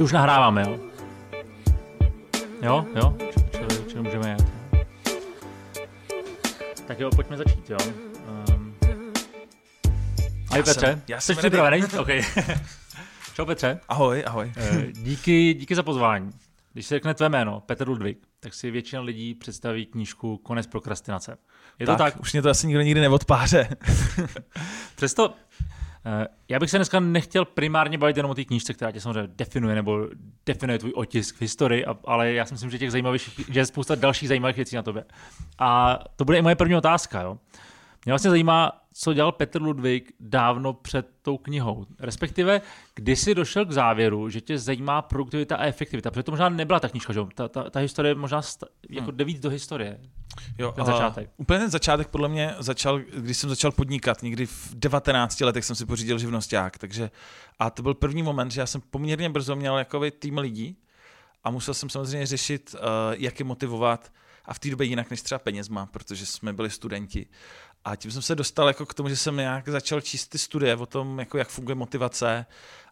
Či už nahráváme, jo? Jo, jo, čili můžeme jet. Tak jo, pojďme začít, jo. Um, Ahoj Petře, jsem- já jsi jsem připravený? OK. Čau Petře, Ahoj, ahoj. Eh, díky, díky za pozvání. Když se řekne tvé jméno, Petr Ludvík, tak si většina lidí představí knížku Konec prokrastinace. Je to tak? Už mě to asi nikdo nikdy neodpáře. Přesto já bych se dneska nechtěl primárně bavit jenom o té knížce, která tě samozřejmě definuje nebo definuje tvůj otisk v historii, ale já si myslím, že těch zajímavějších, že je spousta dalších zajímavých věcí na tobě. A to bude i moje první otázka. Jo? Mě vlastně zajímá, co dělal Petr Ludvík dávno před tou knihou. Respektive, kdy jsi došel k závěru, že tě zajímá produktivita a efektivita. Protože to možná nebyla ta knížka, že? Ta, ta, ta historie možná sta, jako jde víc do historie. Jo, Ten a začátek. Úplně ten začátek podle mě začal, když jsem začal podnikat. Někdy v 19 letech jsem si pořídil živnosták. Takže, a to byl první moment, že já jsem poměrně brzo měl jakoby tým lidí a musel jsem samozřejmě řešit, uh, jak je motivovat a v té době jinak než třeba penězma, protože jsme byli studenti. A tím jsem se dostal jako k tomu, že jsem nějak začal číst ty studie o tom, jako jak funguje motivace.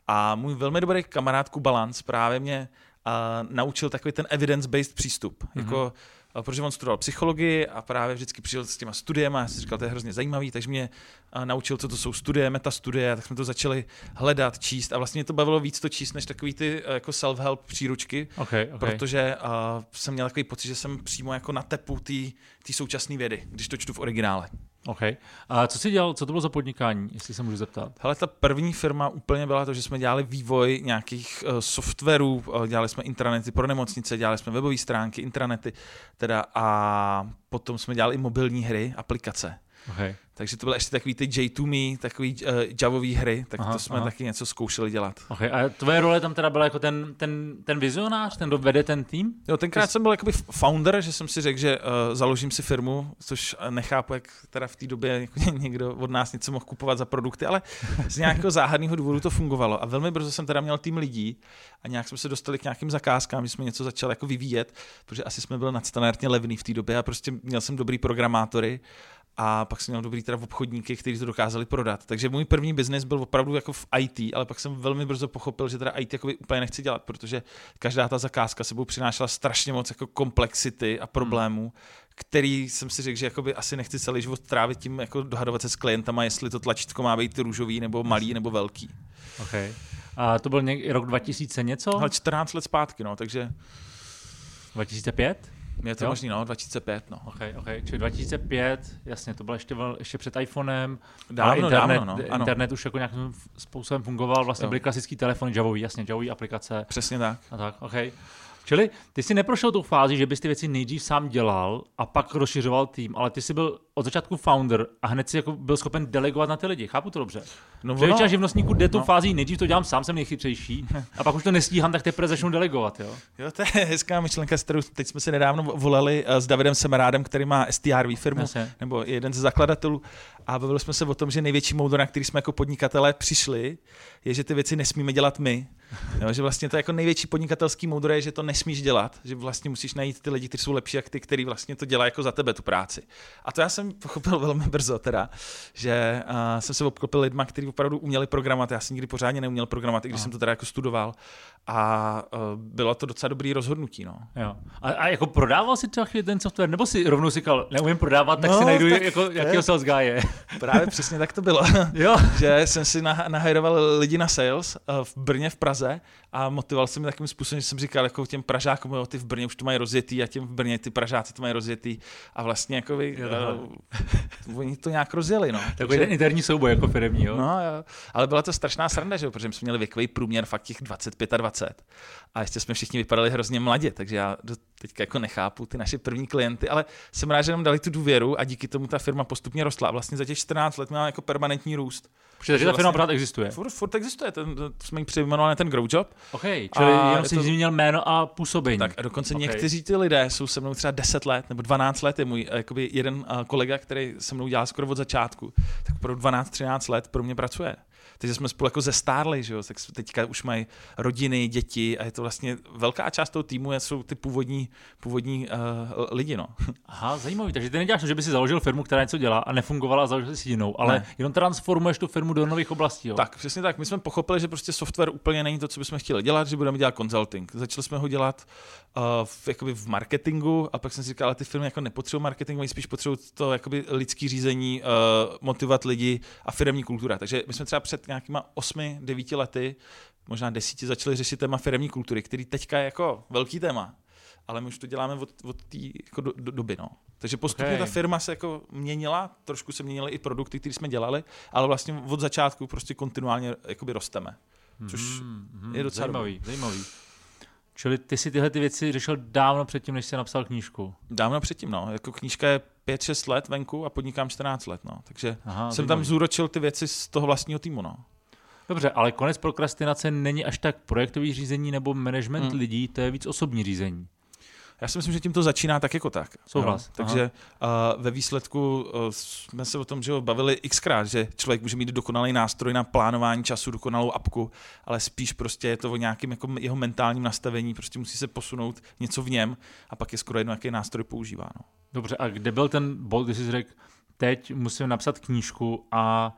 A můj velmi dobrý kamarád Kubalans právě mě uh, naučil takový ten evidence-based přístup. Mm-hmm. Jako, uh, protože on studoval psychologii a právě vždycky přišel s těma studiemi a já jsem říkal, to je hrozně zajímavý, takže mě uh, naučil, co to jsou studie, metastudie, tak jsme to začali hledat, číst a vlastně mě to bavilo víc to číst, než takový ty uh, jako self-help příručky, Okay, okay. protože uh, jsem měl takový pocit, že jsem přímo jako na tepu té současné vědy, když to čtu v originále. Okay. A co jsi dělal, co to bylo za podnikání, jestli se můžu zeptat? Hele, ta první firma úplně byla to, že jsme dělali vývoj nějakých uh, softwarů, uh, dělali jsme intranety pro nemocnice, dělali jsme webové stránky, intranety, teda a potom jsme dělali i mobilní hry, aplikace. Okay. Takže to byly ještě takový ty J2Me, takový uh, javový hry, tak Aha, to jsme aha. taky něco zkoušeli dělat. Okay. A tvoje role tam teda byla jako ten, ten, ten vizionář, ten, kdo vede ten tým? Jo, tenkrát jsem byl jakoby founder, že jsem si řekl, že uh, založím si firmu, což eh, nechápu, jak teda v té době jako někdo od nás něco mohl kupovat za produkty, ale z nějakého záhadného důvodu to fungovalo. A velmi brzo jsem teda měl tým lidí a nějak jsme se dostali k nějakým zakázkám, že jsme něco začali jako vyvíjet, protože asi jsme byli nadstandardně levný v té době a prostě měl jsem dobrý programátory a pak jsem měl dobrý teda obchodníky, kteří to dokázali prodat. Takže můj první biznis byl opravdu jako v IT, ale pak jsem velmi brzo pochopil, že teda IT jakoby úplně nechci dělat, protože každá ta zakázka sebou přinášela strašně moc jako komplexity a problémů, hmm. který jsem si řekl, že jakoby asi nechci celý život trávit tím jako dohadovat se s klientama, jestli to tlačítko má být růžový nebo malý nebo velký. Okay. A to byl něk- rok 2000 něco? Ale 14 let zpátky, no, takže 2005? Je to Jo. možný, no, 2005, no. Okay, okay. Čili 2005, jasně, to bylo ještě, ještě před iPhonem. Dávno, internet, dávno, no, ano. internet už jako nějakým způsobem fungoval, vlastně Jo. byly klasický telefony, javový, jasně, javový aplikace Přesně tak. a tak, okay. Čili ty jsi neprošel tou fázi, že bys ty věci nejdřív sám dělal a pak rozšiřoval tým, ale ty jsi byl od začátku founder a hned si jako byl schopen delegovat na ty lidi. Chápu to dobře? No, Že většina živnostníků jde tou no. fází, nejdřív to dělám sám, jsem nejchytřejší, a pak už to nestíhám, tak teprve začnu delegovat, jo? Jo, to je hezká myšlenka, s kterou teď jsme si nedávno volali eh, s Davidem Semerádem, který má STRV firmu, Jasně. nebo je jeden ze zakladatelů. A bavili jsme se o tom, že největší moudro, na který jsme jako podnikatelé přišli, je, že ty věci nesmíme dělat my. Jo, že vlastně to jako největší podnikatelský moudro je, že to nesmíš dělat, že vlastně musíš najít ty lidi, kteří jsou lepší, jak ty, který vlastně to dělají jako za tebe tu práci. A to já jsem pochopil velmi brzo teda, že uh, jsem se obklopil lidma, kteří opravdu uměli programovat. Já jsem nikdy pořádně neuměl programovat, i když Aha. jsem to teda jako studoval. A uh, bylo to docela dobrý rozhodnutí. No. Jo. A, a jako prodával si třeba chvíli ten software, nebo si rovnou si říkal, neumím prodávat, tak No, si najdu tak jako, jakýho je- sales guy Právě přesně tak to bylo. Jo. že jsem si nah- nahajroval lidi na sales eh, v Brně, v Praze a motivoval jsem je takým způsobem, že jsem říkal jako těm Pražákům, jo, ty v Brně už to mají rozjetý a těm v Brně ty Pražáci to mají rozjetý a vlastně jako vy, Jo, uh, oni to nějak rozjeli, no. Takový ten interní souboj jako firmní, jo? No, jo. Ale byla to strašná sranda, že jo, protože jsme měli věkový průměr fakt těch 25 a 20. A ještě jsme všichni vypadali hrozně mladě, takže já do teďka jako nechápu ty naše první klienty, ale jsem rád, že nám dali tu důvěru a díky tomu ta firma postupně rostla. A vlastně za těch 14 let měla jako permanentní růst. Protože ta vlastně- firma pořád existuje. Furt, furt existuje, ten, jsme ji přejmenovali na ten Grow Job. OK, čili A jenom je si to- zmínil jméno a působení. Tak a dokonce Ok. okay. někteří ty lidé jsou se mnou třeba 10 let nebo 12 let. Je můj eh, jakoby jeden eh, kolega, který se mnou dělá skoro od začátku, tak pro 12-13 let pro mě pracuje. Takže jsme spolu jako zestárli, že jo, tak teďka už mají rodiny, děti a je to vlastně velká část toho týmu jsou ty původní, původní uh, lidi, no. Aha, zajímavý, takže ty neděláš, že by si založil firmu, která něco dělá a nefungovala a založil si jinou, ale ne. jenom transformuješ tu firmu do nových oblastí, jo? Tak, přesně tak. My jsme pochopili, že prostě software úplně není to, co bychom chtěli dělat, že budeme dělat consulting. Začali jsme ho dělat uh, v, jakoby v marketingu a pak jsem si říkal, ale ty firmy jako nepotřebují marketing, oni spíš potřebují to jakoby lidský řízení, uh, motivovat lidi a firmní kultura. Takže my jsme třeba před nějakýma 8-9 lety, možná desíti, začali řešit téma firmní kultury, který teďka je jako velký téma ale my už to děláme od, od té jako do, do, doby. No. Takže postupně okay. ta firma se jako měnila, trošku se měnily i produkty, které jsme dělali, ale vlastně od začátku prostě kontinuálně jakoby rosteme. Což mm-hmm, je docela zajímavý, dobrý. zajímavý. Čili ty si tyhle ty věci řešil dávno předtím, než jsi napsal knížku. Dávno předtím, no. Jako knížka je 5-6 let venku a podnikám 14 let, no. Takže Aha, jsem tam zúročil ty věci z toho vlastního týmu, no. Dobře, ale konec prokrastinace není až tak projektový řízení nebo management hmm. lidí, to je víc osobní řízení. Já si myslím, že tím to začíná tak jako tak. Souhlas. No? Takže uh, ve výsledku uh, jsme se o tom že bavili xkrát, že člověk může mít dokonalý nástroj na plánování času, dokonalou apku, ale spíš prostě je to o nějakým jako jeho mentálním nastavení, prostě musí se posunout něco v něm a pak je skoro jedno, jaký nástroj používá. No. Dobře, a kde byl ten bod, kdy jsi řekl, teď musím napsat knížku a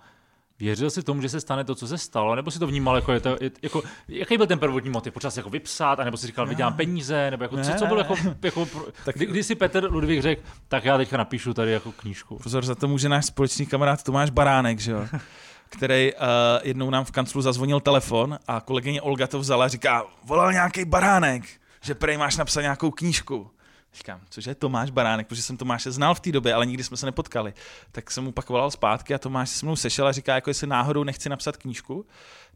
Věřil jsi tomu, že se stane to, co se stalo, nebo si to vnímal jako, je to, je, jako jaký byl ten prvotní motiv? Počas jako vypsat, anebo si říkal, vydělám peníze, nebo jako, co, co bylo jako, jako tak, kdy, kdy si Petr Ludvík řekl, tak já teďka napíšu tady jako knížku. Pozor, za to může náš společný kamarád Tomáš Baránek, že jo? který uh, jednou nám v kanclu zazvonil telefon a kolegyně Olga to vzala a říká, volal nějaký baránek, že prej máš napsat nějakou knížku. Říkám, cože Tomáš Baránek, protože jsem Tomáše znal v té době, ale nikdy jsme se nepotkali. Tak jsem mu pak volal zpátky a Tomáš se mnou sešel a říká, jako jestli náhodou nechci napsat knížku,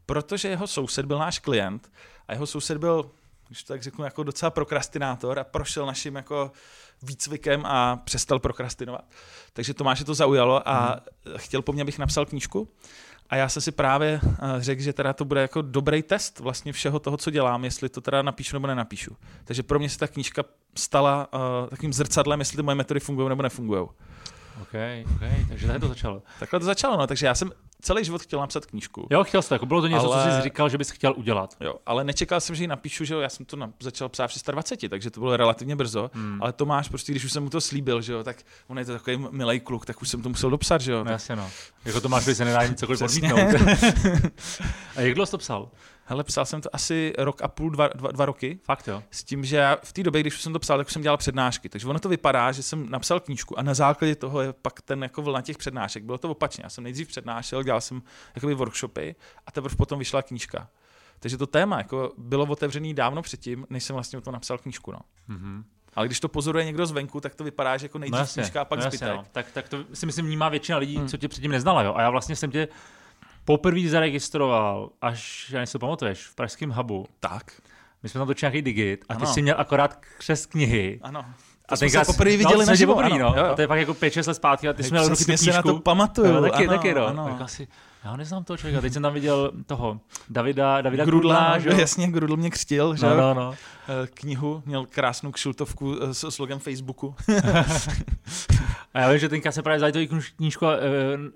protože jeho soused byl náš klient a jeho soused byl, když to tak řeknu, jako docela prokrastinátor a prošel naším jako výcvikem a přestal prokrastinovat. Takže Tomáše to zaujalo a hmm. chtěl po mně, abych napsal knížku. A já jsem si právě eh, řekl, že teda to bude jako dobrý test vlastně všeho toho, co dělám, jestli to teda napíšu nebo nenapíšu. Takže pro mě se ta knížka stala uh, takovým zrcadlem, jestli ty moje metody fungují nebo nefungují. OK, OK, takže takhle to začalo. Takhle to začalo, no, takže já jsem celý život chtěl napsat knížku. Jo, chtěl jsi, jako bylo to něco, ale... co jsi říkal, že bys chtěl udělat. Jo, ale nečekal jsem, že ji napíšu, že jo, já jsem to na... začal psát při 20, takže to bylo relativně brzo, hmm. ale Tomáš prostě, když už jsem mu to slíbil, že jo, tak on je to takový milý kluk, tak už jsem to musel dopsat, že jo. No, jasně, no. Jako Tomáš by se nedá nic cokoliv odmítnout. A jak dlouho jsi to psal? Hele, psal jsem to asi rok a půl, dva, dva, dva roky. Fakt jo. S tím, že já v té době, když jsem to psal, tak jsem dělal přednášky. Takže ono to vypadá, že jsem napsal knížku a na základě toho je pak ten jako vlna těch přednášek. Bylo to opačně. Já jsem nejdřív přednášel, dělal jsem jakoby workshopy a teprve potom vyšla knížka. Takže to téma jako bylo otevřený dávno předtím, než jsem vlastně o to napsal knížku. No. Mm-hmm. Ale když to pozoruje někdo zvenku, tak to vypadá, že jako nejdřív no knížka a pak no jasně, zbytek. No. Tak, tak to si myslím vnímá většina lidí, hmm. co tě předtím neznala. Jo? A já vlastně jsem tě poprvé zaregistroval, až, já si pamatuješ, v pražském hubu. Tak. My jsme tam točili nějaký digit a ty ano. jsi měl akorát křes knihy. Ano. To a jsme se poprvé viděli no, na živo, poprvé, no. Jo, jo. A to je pak jako 5-6 let zpátky a ty jsi měl ruky knížku. na to pamatuju. No, taky, ano, taky, no. Ano. Asi, já neznám toho člověka. Teď jsem tam viděl toho Davida, Davida Grudla. Grudla že? Jasně, Grudl mě křtil, že no, no, no. Eh, knihu, měl krásnou kšiltovku eh, s slogem Facebooku. a já vím, že tenka se právě zajít knížku, eh,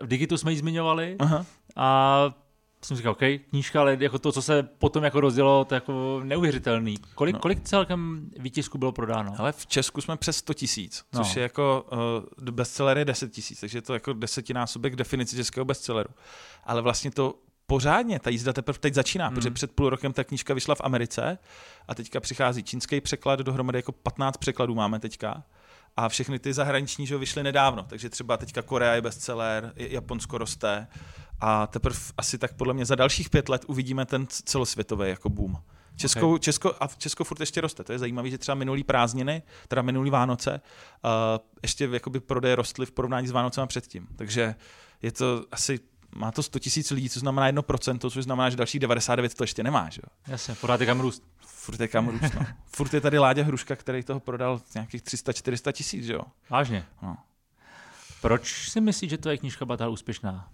v Digitu jsme ji zmiňovali. Aha. A jsem říkal, OK, knížka, ale jako to, co se potom jako rozdělo, to je jako neuvěřitelný. Kolik, no. kolik celkem výtisku bylo prodáno? Ale v Česku jsme přes 100 tisíc, což no. je jako uh, bestseller je 10 tisíc, takže je to jako desetinásobek definici českého bestselleru. Ale vlastně to pořádně, ta jízda teprve teď začíná, hmm. protože před půl rokem ta knížka vyšla v Americe a teďka přichází čínský překlad, dohromady jako 15 překladů máme teďka a všechny ty zahraniční že vyšly nedávno, takže třeba teďka Korea je bestseller, Japonsko roste a teprve asi tak podle mě za dalších pět let uvidíme ten celosvětový jako boom. Českou, okay. Česko, a Česko furt ještě roste. To je zajímavé, že třeba minulý prázdniny, teda minulý Vánoce, uh, ještě jakoby prodeje rostly v porovnání s Vánocem předtím. Takže je to asi má to 100 tisíc lidí, což znamená 1%, což znamená, že dalších 99 to ještě nemá. Že? Jasně, pořád je kam růst. Furt je kam růst. No. Furt je tady Láďa Hruška, který toho prodal nějakých 300-400 tisíc. Jo? Vážně? No. Proč si myslíš, že to je knižka Batal úspěšná?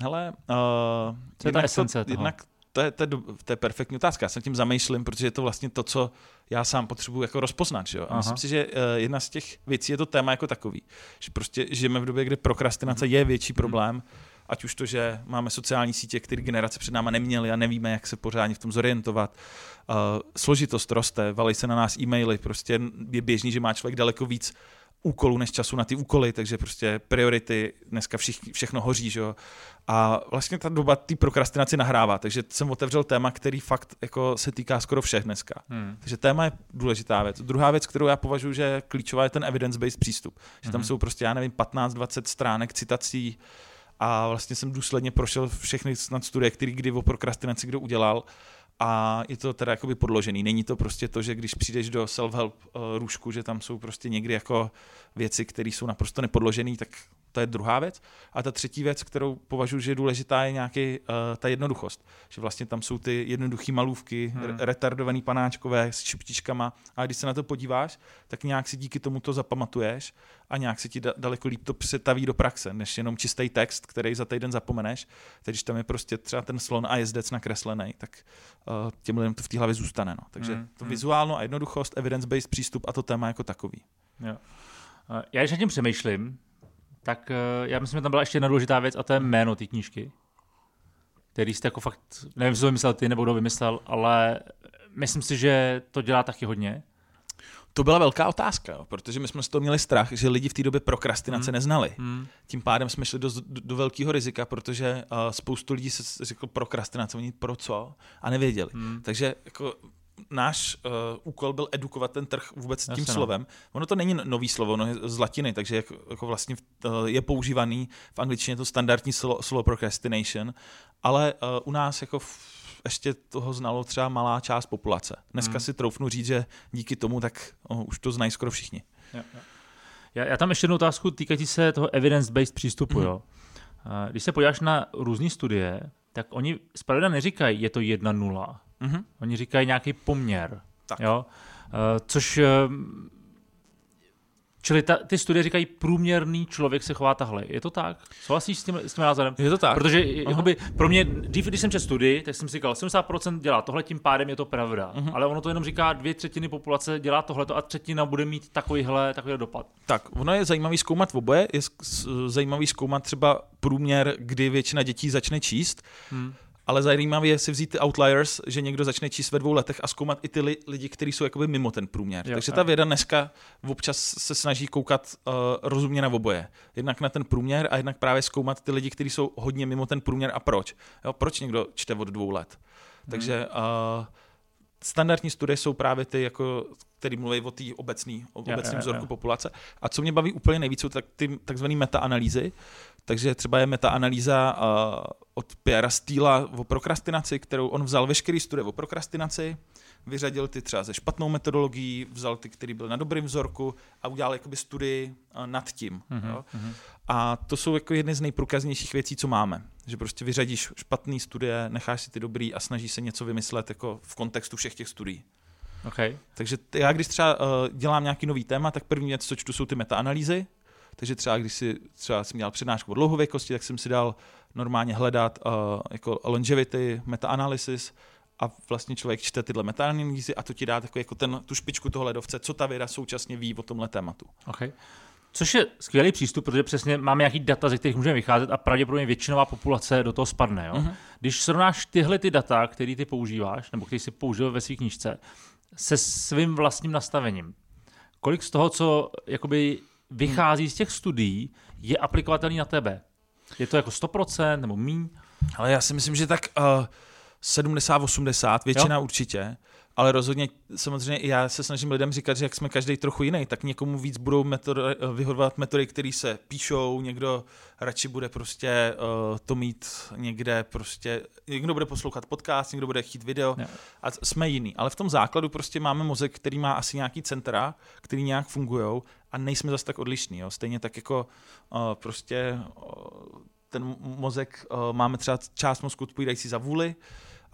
Hele, uh, Co je ta esence to, jednak to je, to, je, to je perfektní otázka. Já se tím zamýšlím, protože je to vlastně to, co já sám potřebuji jako rozpoznat. Že jo? A myslím si, že uh, jedna z těch věcí je to téma jako takový. Že prostě žijeme v době, kdy prokrastinace je větší problém ať už to, že máme sociální sítě, které generace před náma neměly a nevíme, jak se pořádně v tom zorientovat. Uh, složitost roste, valí se na nás e-maily, prostě je běžný, že má člověk daleko víc úkolů než času na ty úkoly, takže prostě priority, dneska všich, všechno hoří, že jo. A vlastně ta doba té prokrastinaci nahrává, takže jsem otevřel téma, který fakt jako se týká skoro všech dneska. Hmm. Takže téma je důležitá věc. Druhá věc, kterou já považuji, že klíčová je ten evidence-based přístup. Že tam hmm. jsou prostě, já nevím, 15-20 stránek citací a vlastně jsem důsledně prošel všechny snad studie, které kdy o prokrastinaci kdo udělal a je to teda jakoby podložený. Není to prostě to, že když přijdeš do self-help uh, růžku, že tam jsou prostě někdy jako věci, které jsou naprosto nepodložené, tak to je druhá věc. A ta třetí věc, kterou považuji, že je důležitá, je nějaký uh, ta jednoduchost. Že vlastně tam jsou ty jednoduché malůvky, hmm. retardovaný panáčkové s šiptičkama. A když se na to podíváš, tak nějak si díky tomu to zapamatuješ a nějak se ti da- daleko líp to přetaví do praxe, než jenom čistý text, který za týden zapomeneš. Teď, když tam je prostě třeba ten slon a jezdec nakreslený, tak uh, těm lidem to v té hlavě zůstane. No. Takže hmm. to hmm. vizuálno a jednoduchost, evidence-based přístup a to téma jako takový. Jo. Já když nad tím přemýšlím, tak eh, já myslím, že tam byla ještě jedna důležitá věc a to je jméno té knížky, který jste jako fakt, nevím, to vymyslel ty nebo kdo vymyslel, ale myslím si, že to dělá taky hodně. To byla velká otázka, jo, protože my jsme z toho měli strach, že lidi v té době prokrastinace hmm. neznali. Hmm. Tím pádem jsme šli do, do, do velkého rizika, protože uh, spoustu lidí se řekl prokrastinace, oni pro co a nevěděli. Hmm. Takže jako náš uh, úkol byl edukovat ten trh vůbec Jasně, tím no. slovem. Ono to není nový slovo, ono je z latiny, takže jako, jako vlastně uh, je používaný v angličtině to standardní slovo, slovo procrastination, ale uh, u nás jako v, ještě toho znalo třeba malá část populace. Dneska hmm. si troufnu říct, že díky tomu tak oh, už to znají skoro všichni. Ja. Já, já tam ještě jednu otázku týkající se toho evidence-based přístupu. Hmm. Jo. Když se podíváš na různé studie, tak oni zpravidla neříkají, je to jedna nula. Mm-hmm. Oni říkají nějaký poměr. Tak. Jo? Což uh, Čili ta, ty studie říkají, průměrný člověk se chová tahle. Je to tak? Souhlasíš s tím, s tím názorem? Je to tak. Protože jakoby, pro mě, dřív, když jsem četl studii, tak jsem si říkal, 70% dělá tohle, tím pádem je to pravda. Uh-huh. Ale ono to jenom říká, dvě třetiny populace dělá tohleto a třetina bude mít takovýhle, takovýhle dopad. Tak, ono je zajímavý zkoumat v oboje. Je zajímavý zkoumat třeba průměr, kdy většina dětí začne číst. Hmm ale zajímavé je si vzít ty outliers, že někdo začne číst ve dvou letech a zkoumat i ty li, lidi, kteří jsou jakoby mimo ten průměr. Jo, Takže ta věda dneska občas se snaží koukat uh, rozumně na oboje. Jednak na ten průměr a jednak právě zkoumat ty lidi, kteří jsou hodně mimo ten průměr a proč. Jo, proč někdo čte od dvou let. Takže uh, standardní studie jsou právě ty, jako, který mluví o té obecné obecný vzorku populace. A co mě baví úplně nejvíc, jsou tak, ty takzvané metaanalýzy, takže třeba je metaanalýza uh, od Pierre Steela o prokrastinaci, kterou on vzal veškerý studie o prokrastinaci, vyřadil ty třeba ze špatnou metodologií, vzal ty, který byl na dobrým vzorku a udělal jakoby studii uh, nad tím. Mm-hmm. Jo? Mm-hmm. A to jsou jako jedny z nejprůkaznějších věcí, co máme. Že prostě vyřadíš špatný studie, necháš si ty dobrý a snažíš se něco vymyslet jako v kontextu všech těch studií. Okay. Takže já, když třeba uh, dělám nějaký nový téma, tak první věc, co čtu, jsou ty metaanalýzy, takže třeba když si třeba jsem měl přednášku o dlouhověkosti, tak jsem si dal normálně hledat uh, jako longevity, meta-analysis a vlastně člověk čte tyhle meta-analýzy a to ti dá takový jako ten, tu špičku toho ledovce, co ta věda současně ví o tomhle tématu. Okay. Což je skvělý přístup, protože přesně máme nějaký data, ze kterých můžeme vycházet a pravděpodobně většinová populace do toho spadne. Jo? Uh-huh. Když srovnáš tyhle ty data, které ty používáš, nebo který jsi použil ve své knižce, se svým vlastním nastavením, kolik z toho, co jakoby vychází z těch studií, je aplikovatelný na tebe. Je to jako 100% nebo míň? Ale já si myslím, že tak uh, 70-80, většina jo? určitě ale rozhodně samozřejmě i já se snažím lidem říkat, že jak jsme každý trochu jiný, tak někomu víc budou metody, vyhodovat metody, které se píšou, někdo radši bude prostě uh, to mít někde prostě, někdo bude poslouchat podcast, někdo bude chtít video ne. a jsme jiný. Ale v tom základu prostě máme mozek, který má asi nějaký centra, který nějak fungují a nejsme zase tak odlišní. Jo. Stejně tak jako uh, prostě uh, ten mozek, uh, máme třeba část mozku odpovídající za vůli,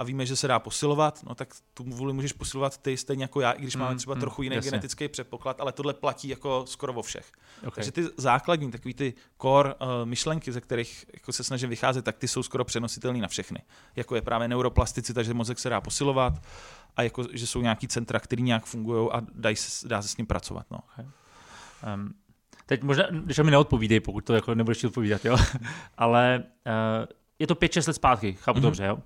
a víme, že se dá posilovat, no tak tu vůli můžeš posilovat ty stejně jako já, i když mm, máme třeba mm, trochu jiný jasně. genetický předpoklad, ale tohle platí jako skoro vo všech. Okay. Takže ty základní, takový ty core uh, myšlenky, ze kterých jako se snažím vycházet, tak ty jsou skoro přenositelné na všechny. Jako je právě neuroplasticita, že mozek se dá posilovat a jako, že jsou nějaký centra, které nějak fungují a dají se, dá se s ním pracovat. No. Okay. Um, teď možná, když mi neodpovídej, pokud to jako nebudeš odpovídat, jo, ale uh, je to 5-6 let zpátky, chápu mm-hmm. dobře, jo. Uh,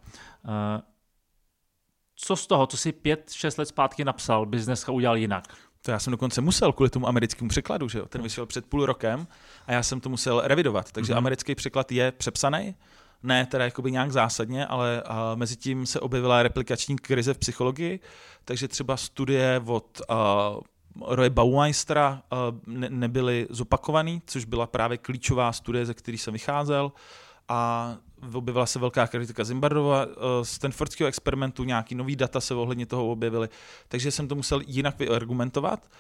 co z toho, co si 5-6 let zpátky napsal, bys dneska udělal jinak? To já jsem dokonce musel kvůli tomu americkému překladu, že jo? Ten vyšel před půl rokem a já jsem to musel revidovat. Takže mm-hmm. americký překlad je přepsaný, ne teda jakoby nějak zásadně, ale a mezi tím se objevila replikační krize v psychologii, takže třeba studie od uh, Roye Baumeistera uh, ne, nebyly zopakovaný, což byla právě klíčová studie, ze který jsem vycházel a objevila se velká kritika Zimbardova z Stanfordského experimentu, nějaký nový data se ohledně toho objevily, takže jsem to musel jinak vyargumentovat.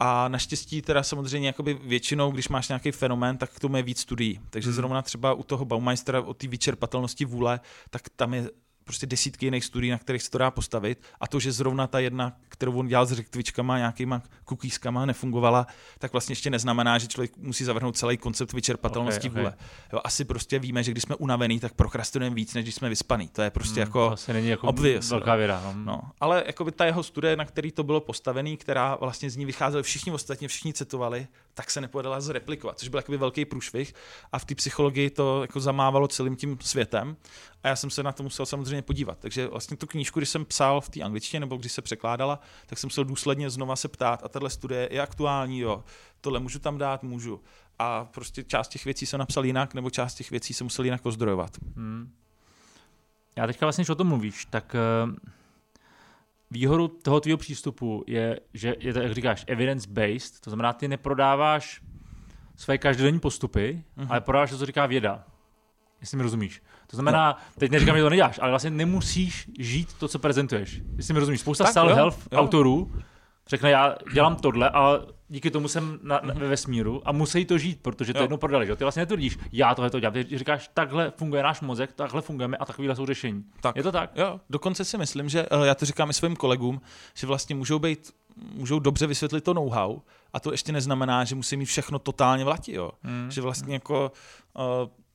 A naštěstí teda samozřejmě jakoby většinou, když máš nějaký fenomén, tak k tomu je víc studií. Takže hmm. zrovna třeba u toho Baumeistera o té vyčerpatelnosti vůle, tak tam je prostě desítky jiných studií, na kterých se to dá postavit. A to, že zrovna ta jedna, kterou on dělal s rektvičkama, nějakýma cookieskama, nefungovala, tak vlastně ještě neznamená, že člověk musí zavrhnout celý koncept vyčerpatelnosti okay, okay. vůle. Jo, asi prostě víme, že když jsme unavený, tak prokrastinujeme víc, než když jsme vyspaný. To je prostě hmm, jako, asi není jako obvious, velká věda. No. no. ale jako by ta jeho studie, na který to bylo postavený, která vlastně z ní vycházeli všichni ostatně, všichni citovali, tak se nepovedala zreplikovat, což byl jakoby velký průšvih a v té psychologii to jako zamávalo celým tím světem a já jsem se na to musel samozřejmě podívat. Takže vlastně tu knížku, když jsem psal v té angličtině nebo když se překládala, tak jsem musel důsledně znova se ptát a tahle studie je aktuální, jo, tohle můžu tam dát, můžu. A prostě část těch věcí jsem napsal jinak, nebo část těch věcí jsem musel jinak pozdrojovat. Hmm. Já teďka vlastně, když o tom mluvíš, tak uh, výhodu toho tvého přístupu je, že je to, jak říkáš, evidence-based, to znamená, ty neprodáváš své každodenní postupy, mm-hmm. ale prodáváš to, co říká věda. Jestli mi rozumíš. To znamená, no. teď neříkám, že to neděláš, ale vlastně nemusíš žít to, co prezentuješ. Jestli mi rozumíš. Spousta self-help autorů řekne, já dělám tohle a díky tomu jsem na, na, ve vesmíru a musí to žít, protože to jo. jednou prodali. Že? Ty vlastně netvrdíš, já tohle to dělám. Ty říkáš, takhle funguje náš mozek, takhle fungujeme a takovýhle jsou řešení. Tak. Je to tak? Jo, dokonce si myslím, že uh, já to říkám i svým kolegům, že vlastně můžou být můžou dobře vysvětlit to know-how a to ještě neznamená, že musí mít všechno totálně v lati, jo. Hmm. Že vlastně jako uh,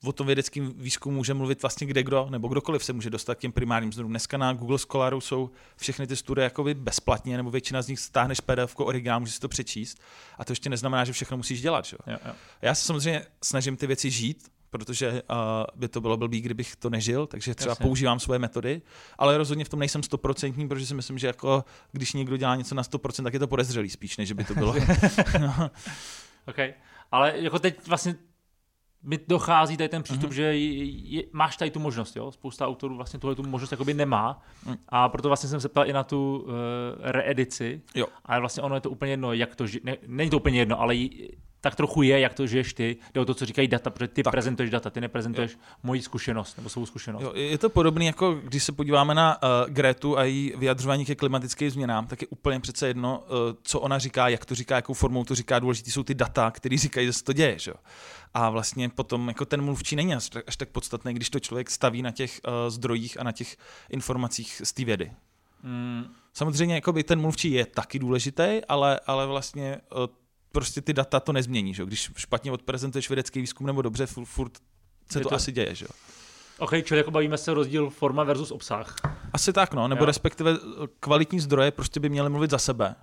o tom vědeckém výzkumu může mluvit vlastně kde kdo, nebo kdokoliv se může dostat k těm primárním zdrojům. Dneska na Google Scholaru jsou všechny ty studie jakoby bezplatně, nebo většina z nich stáhneš PDF originál, můžeš si to přečíst. A to ještě neznamená, že všechno musíš dělat. Že? Jo, jo. Já se samozřejmě snažím ty věci žít, protože uh, by to bylo blbý, kdybych to nežil, takže třeba Jasně. používám svoje metody, ale rozhodně v tom nejsem stoprocentní, protože si myslím, že jako když někdo dělá něco na 100%, tak je to podezřelý spíš, než by to bylo. no. OK, ale jako teď vlastně mi dochází tady ten přístup, mm-hmm. že je, je, máš tady tu možnost, jo? Spousta autorů vlastně tuhle tu možnost jakoby nemá mm. a proto vlastně jsem se ptal i na tu uh, reedici. Jo. A vlastně ono je to úplně jedno, jak to, ne, není to úplně jedno, ale tak trochu je, jak to žiješ ty, jde o to, co říkají data, protože ty tak. prezentuješ data, ty neprezentuješ jo. moji zkušenost nebo svou zkušenost. Jo, je to podobné, jako když se podíváme na uh, Gretu a její vyjadřování ke klimatickým změnám, tak je úplně přece jedno, uh, co ona říká, jak to říká, jakou formou to říká, důležité jsou ty data, které říkají, že se to děje. Že? A vlastně potom jako ten mluvčí není až, až tak podstatný, když to člověk staví na těch uh, zdrojích a na těch informacích z té vědy. Mm. Samozřejmě jakoby ten mluvčí je taky důležitý, ale, ale vlastně uh, prostě ty data to nezmění. Že? Když špatně odprezentuješ vědecký výzkum nebo dobře, furt, furt se to, to asi děje. Že? OK, čili jako bavíme se rozdíl forma versus obsah. Asi tak, no, nebo jo. respektive kvalitní zdroje prostě by měly mluvit za sebe.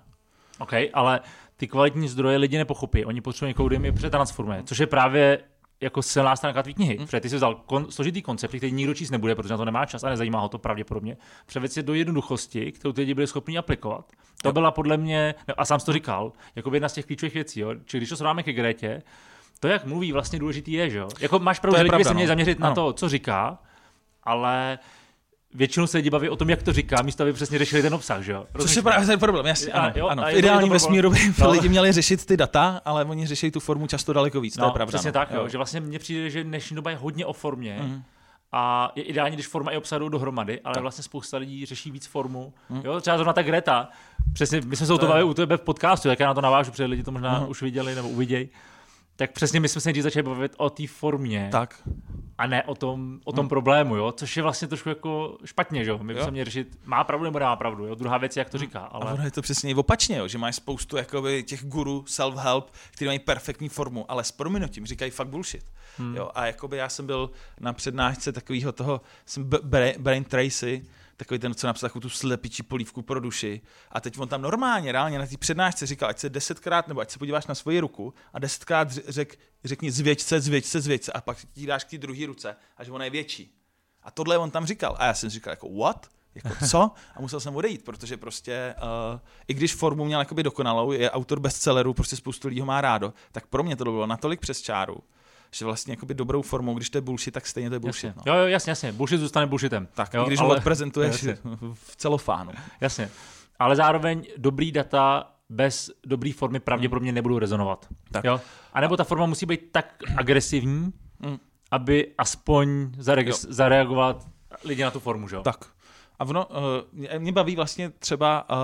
OK, ale ty kvalitní zdroje lidi nepochopí. Oni potřebují někoho, kdo jim je přetransformuje, což je právě jako silná stránka tvý knihy. Hmm. Protože ty jsi vzal kon, složitý koncept, který nikdo číst nebude, protože na to nemá čas a nezajímá ho to pravděpodobně. Převed si do jednoduchosti, kterou ty lidi byli schopni aplikovat. To jo. byla podle mě, no a sám jsi to říkal, jako jedna z těch klíčových věcí. Jo? Čili když to srovnáme ke Gretě, to, jak mluví, vlastně důležitý je, že jo? Jako máš pravdu, že se měli no. zaměřit ano. na to, co říká, ale většinou se lidi baví o tom, jak to říká, místo aby přesně řešili ten obsah, že jo? Což je právě ten problém, jasně, ano, jo, ano. V ideálním vesmíru by no. lidi měli řešit ty data, ale oni řeší tu formu často daleko víc, no, to je pravda. Přesně no. tak, jo. jo. že vlastně mně přijde, že dnešní doba je hodně o formě, mm. A je ideální, když forma i obsah jdou dohromady, ale tak. vlastně spousta lidí řeší víc formu. Hmm. Jo, třeba zrovna ta Greta. Přesně, my jsme se o to bavili u tebe v podcastu, jak já na to navážu, protože lidi to možná hmm. už viděli nebo uvidějí tak přesně my jsme se nejdřív začali bavit o té formě. Tak. A ne o tom, o tom hmm. problému, jo? což je vlastně trošku jako špatně, že jo? My bychom měli řešit, má pravdu nebo nemá pravdu, jo? Druhá věc je, jak to hm. říká. Ale... A ono je to přesně opačně, jo? že máš spoustu jakoby, těch guru self-help, kteří mají perfektní formu, ale s prominutím říkají fakt bullshit. Hmm. Jo? A jakoby já jsem byl na přednášce takového toho, jsem Brain Tracy, takový ten, co napsal tu slepičí polívku pro duši. A teď on tam normálně, reálně na té přednášce říkal, ať se desetkrát, nebo ať se podíváš na svoji ruku a desetkrát řek, řekni zvěď se, zvěď se, zvěď se a pak ti dáš k té druhé ruce a že ona je větší. A tohle on tam říkal. A já jsem říkal jako what? Jako co? A musel jsem odejít, protože prostě, uh, i když formu měl dokonalou, je autor bestsellerů, prostě spoustu lidí ho má rádo, tak pro mě to bylo natolik přes čáru, že vlastně jakoby dobrou formou, když to je bullshit, tak stejně to je bullshit. Jasně. No. Jo, jo, jasně, jasně. Bullshit zůstane bullshitem. Tak, jo, když ale... ho odprezentuješ v celofánu. Jasně. Ale zároveň dobrý data bez dobré formy pravděpodobně nebudou rezonovat. Tak. Jo? A nebo ta forma musí být tak agresivní, Mm. aby aspoň zareag- zareagovat lidi na tu formu, že jo? Tak. A ono, uh, mě baví vlastně třeba uh,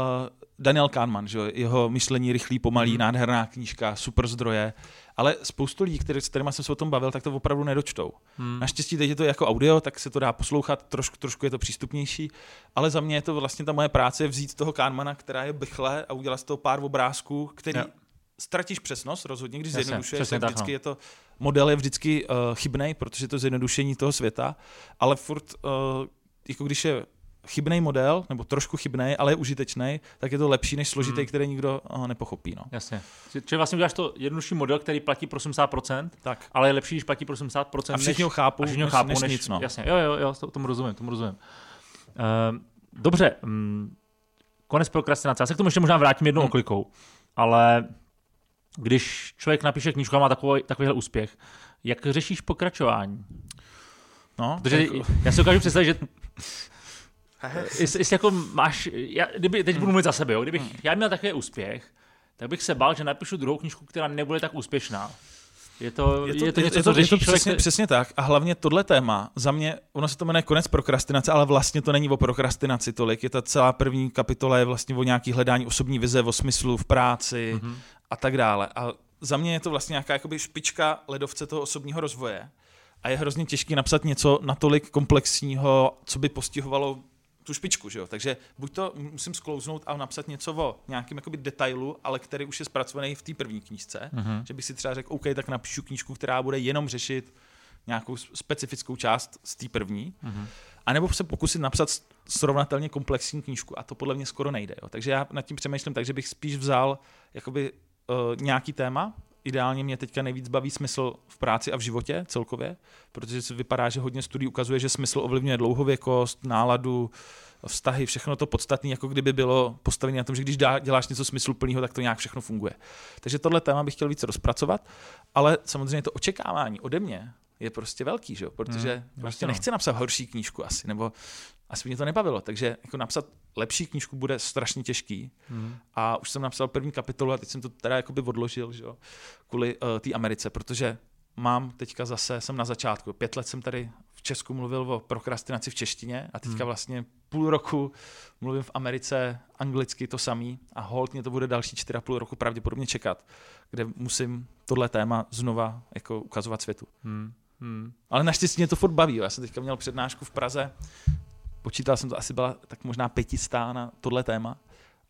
Daniel Kahneman, že jeho myšlení rychlý, pomalý, Mhm. nádherná knížka, super zdroje, ale spoustu lidí, který, s kterými jsem se o tom bavil, tak to opravdu nedočtou. Hmm. Naštěstí teď je to jako audio, tak se to dá poslouchat, trošku, trošku je to přístupnější, ale za mě je to vlastně ta moje práce vzít toho Kahnemana, která je bychle a udělat z toho pár obrázků, který Jo. ztratíš přesnost rozhodně, když zjednodušuješ, přesně tak, vždycky no. je to, model je vždycky uh, chybný, protože je to zjednodušení toho světa, ale furt, uh, jako když je chybný model, nebo trošku chybný, ale je užitečný, tak je to lepší než složitý, Hmm. který nikdo uh, nepochopí. No. Jasně. Či- Čili vlastně uděláš to jednodušší model, který platí pro 80%, Tak. ale je lepší, když platí pro 80%. A všichni než, ho chápou, a všichni ho než- chápou než než, nic, no. Jasně, jo, jo, jo, to- tomu rozumím, tomu rozumím. Uh, dobře, um, konec prokrastinace. Já se k tomu ještě možná vrátím jednou Hmm. oklikou, ale když člověk napíše knížku a má takový, takovýhle úspěch, jak řešíš pokračování? No, Protože jako- já si dokážu představit, že jestli, jestli jako máš, já, kdyby, teď budu mluvit za sebe, jo, kdybych Hmm. já měl takový úspěch, tak bych se bál, že napíšu druhou knížku, která nebude tak úspěšná. Je to, je to, je to něco, je co to, je řeší to člověk, přesně, který- přesně tak. A hlavně tohle téma, za mě, ono se to jmenuje konec prokrastinace, ale vlastně to není o prokrastinaci tolik. Je ta celá první kapitola je vlastně o nějaký hledání osobní vize, o smyslu v práci Mhm. a tak dále. A za mě je to vlastně nějaká jakoby špička ledovce toho osobního rozvoje. A je hrozně těžké napsat něco natolik komplexního, co by postihovalo tu špičku, že jo? Takže buď to musím sklouznout a napsat něco o nějakém jakoby detailu, ale který už je zpracovaný v té první knížce, Mhm. že bych si třeba řekl, OK, tak napíšu knížku, která bude jenom řešit nějakou specifickou část z té první, Mhm. a nebo se pokusit napsat srovnatelně komplexní knížku a to podle mě skoro nejde. Jo. Takže já nad tím přemýšlím tak, že bych spíš vzal jakoby, uh, nějaký téma, ideálně mě teďka nejvíc baví smysl v práci a v životě celkově, protože se vypadá, že hodně studií ukazuje, že smysl ovlivňuje dlouhověkost, náladu, vztahy, všechno to podstatné, jako kdyby bylo postavené na tom, že když děláš něco smysluplného, tak to nějak všechno funguje. Takže tohle téma bych chtěl více rozpracovat, ale samozřejmě to očekávání ode mě je prostě velký, že? protože Hmm, prostě no. nechci napsat horší knížku asi, nebo asi mě to nebavilo, takže jako napsat lepší knížku bude strašně těžký Mhm. a už jsem napsal první kapitolu a teď jsem to teda jakoby odložil, že jo, kvůli uh, té Americe, protože mám teďka zase, jsem na začátku, pět let jsem tady v Česku mluvil o prokrastinaci v češtině a teďka Hmm. vlastně půl roku mluvím v Americe anglicky to samý a hold mě to bude další čtyři a půl roku pravděpodobně čekat, kde musím tohle téma znova jako ukazovat světu. Mhm. Mhm. Ale naštěstí mě to furt baví. Já jsem teďka měl přednášku v Praze, počítal jsem to, asi byla tak možná pětistá na tohle téma.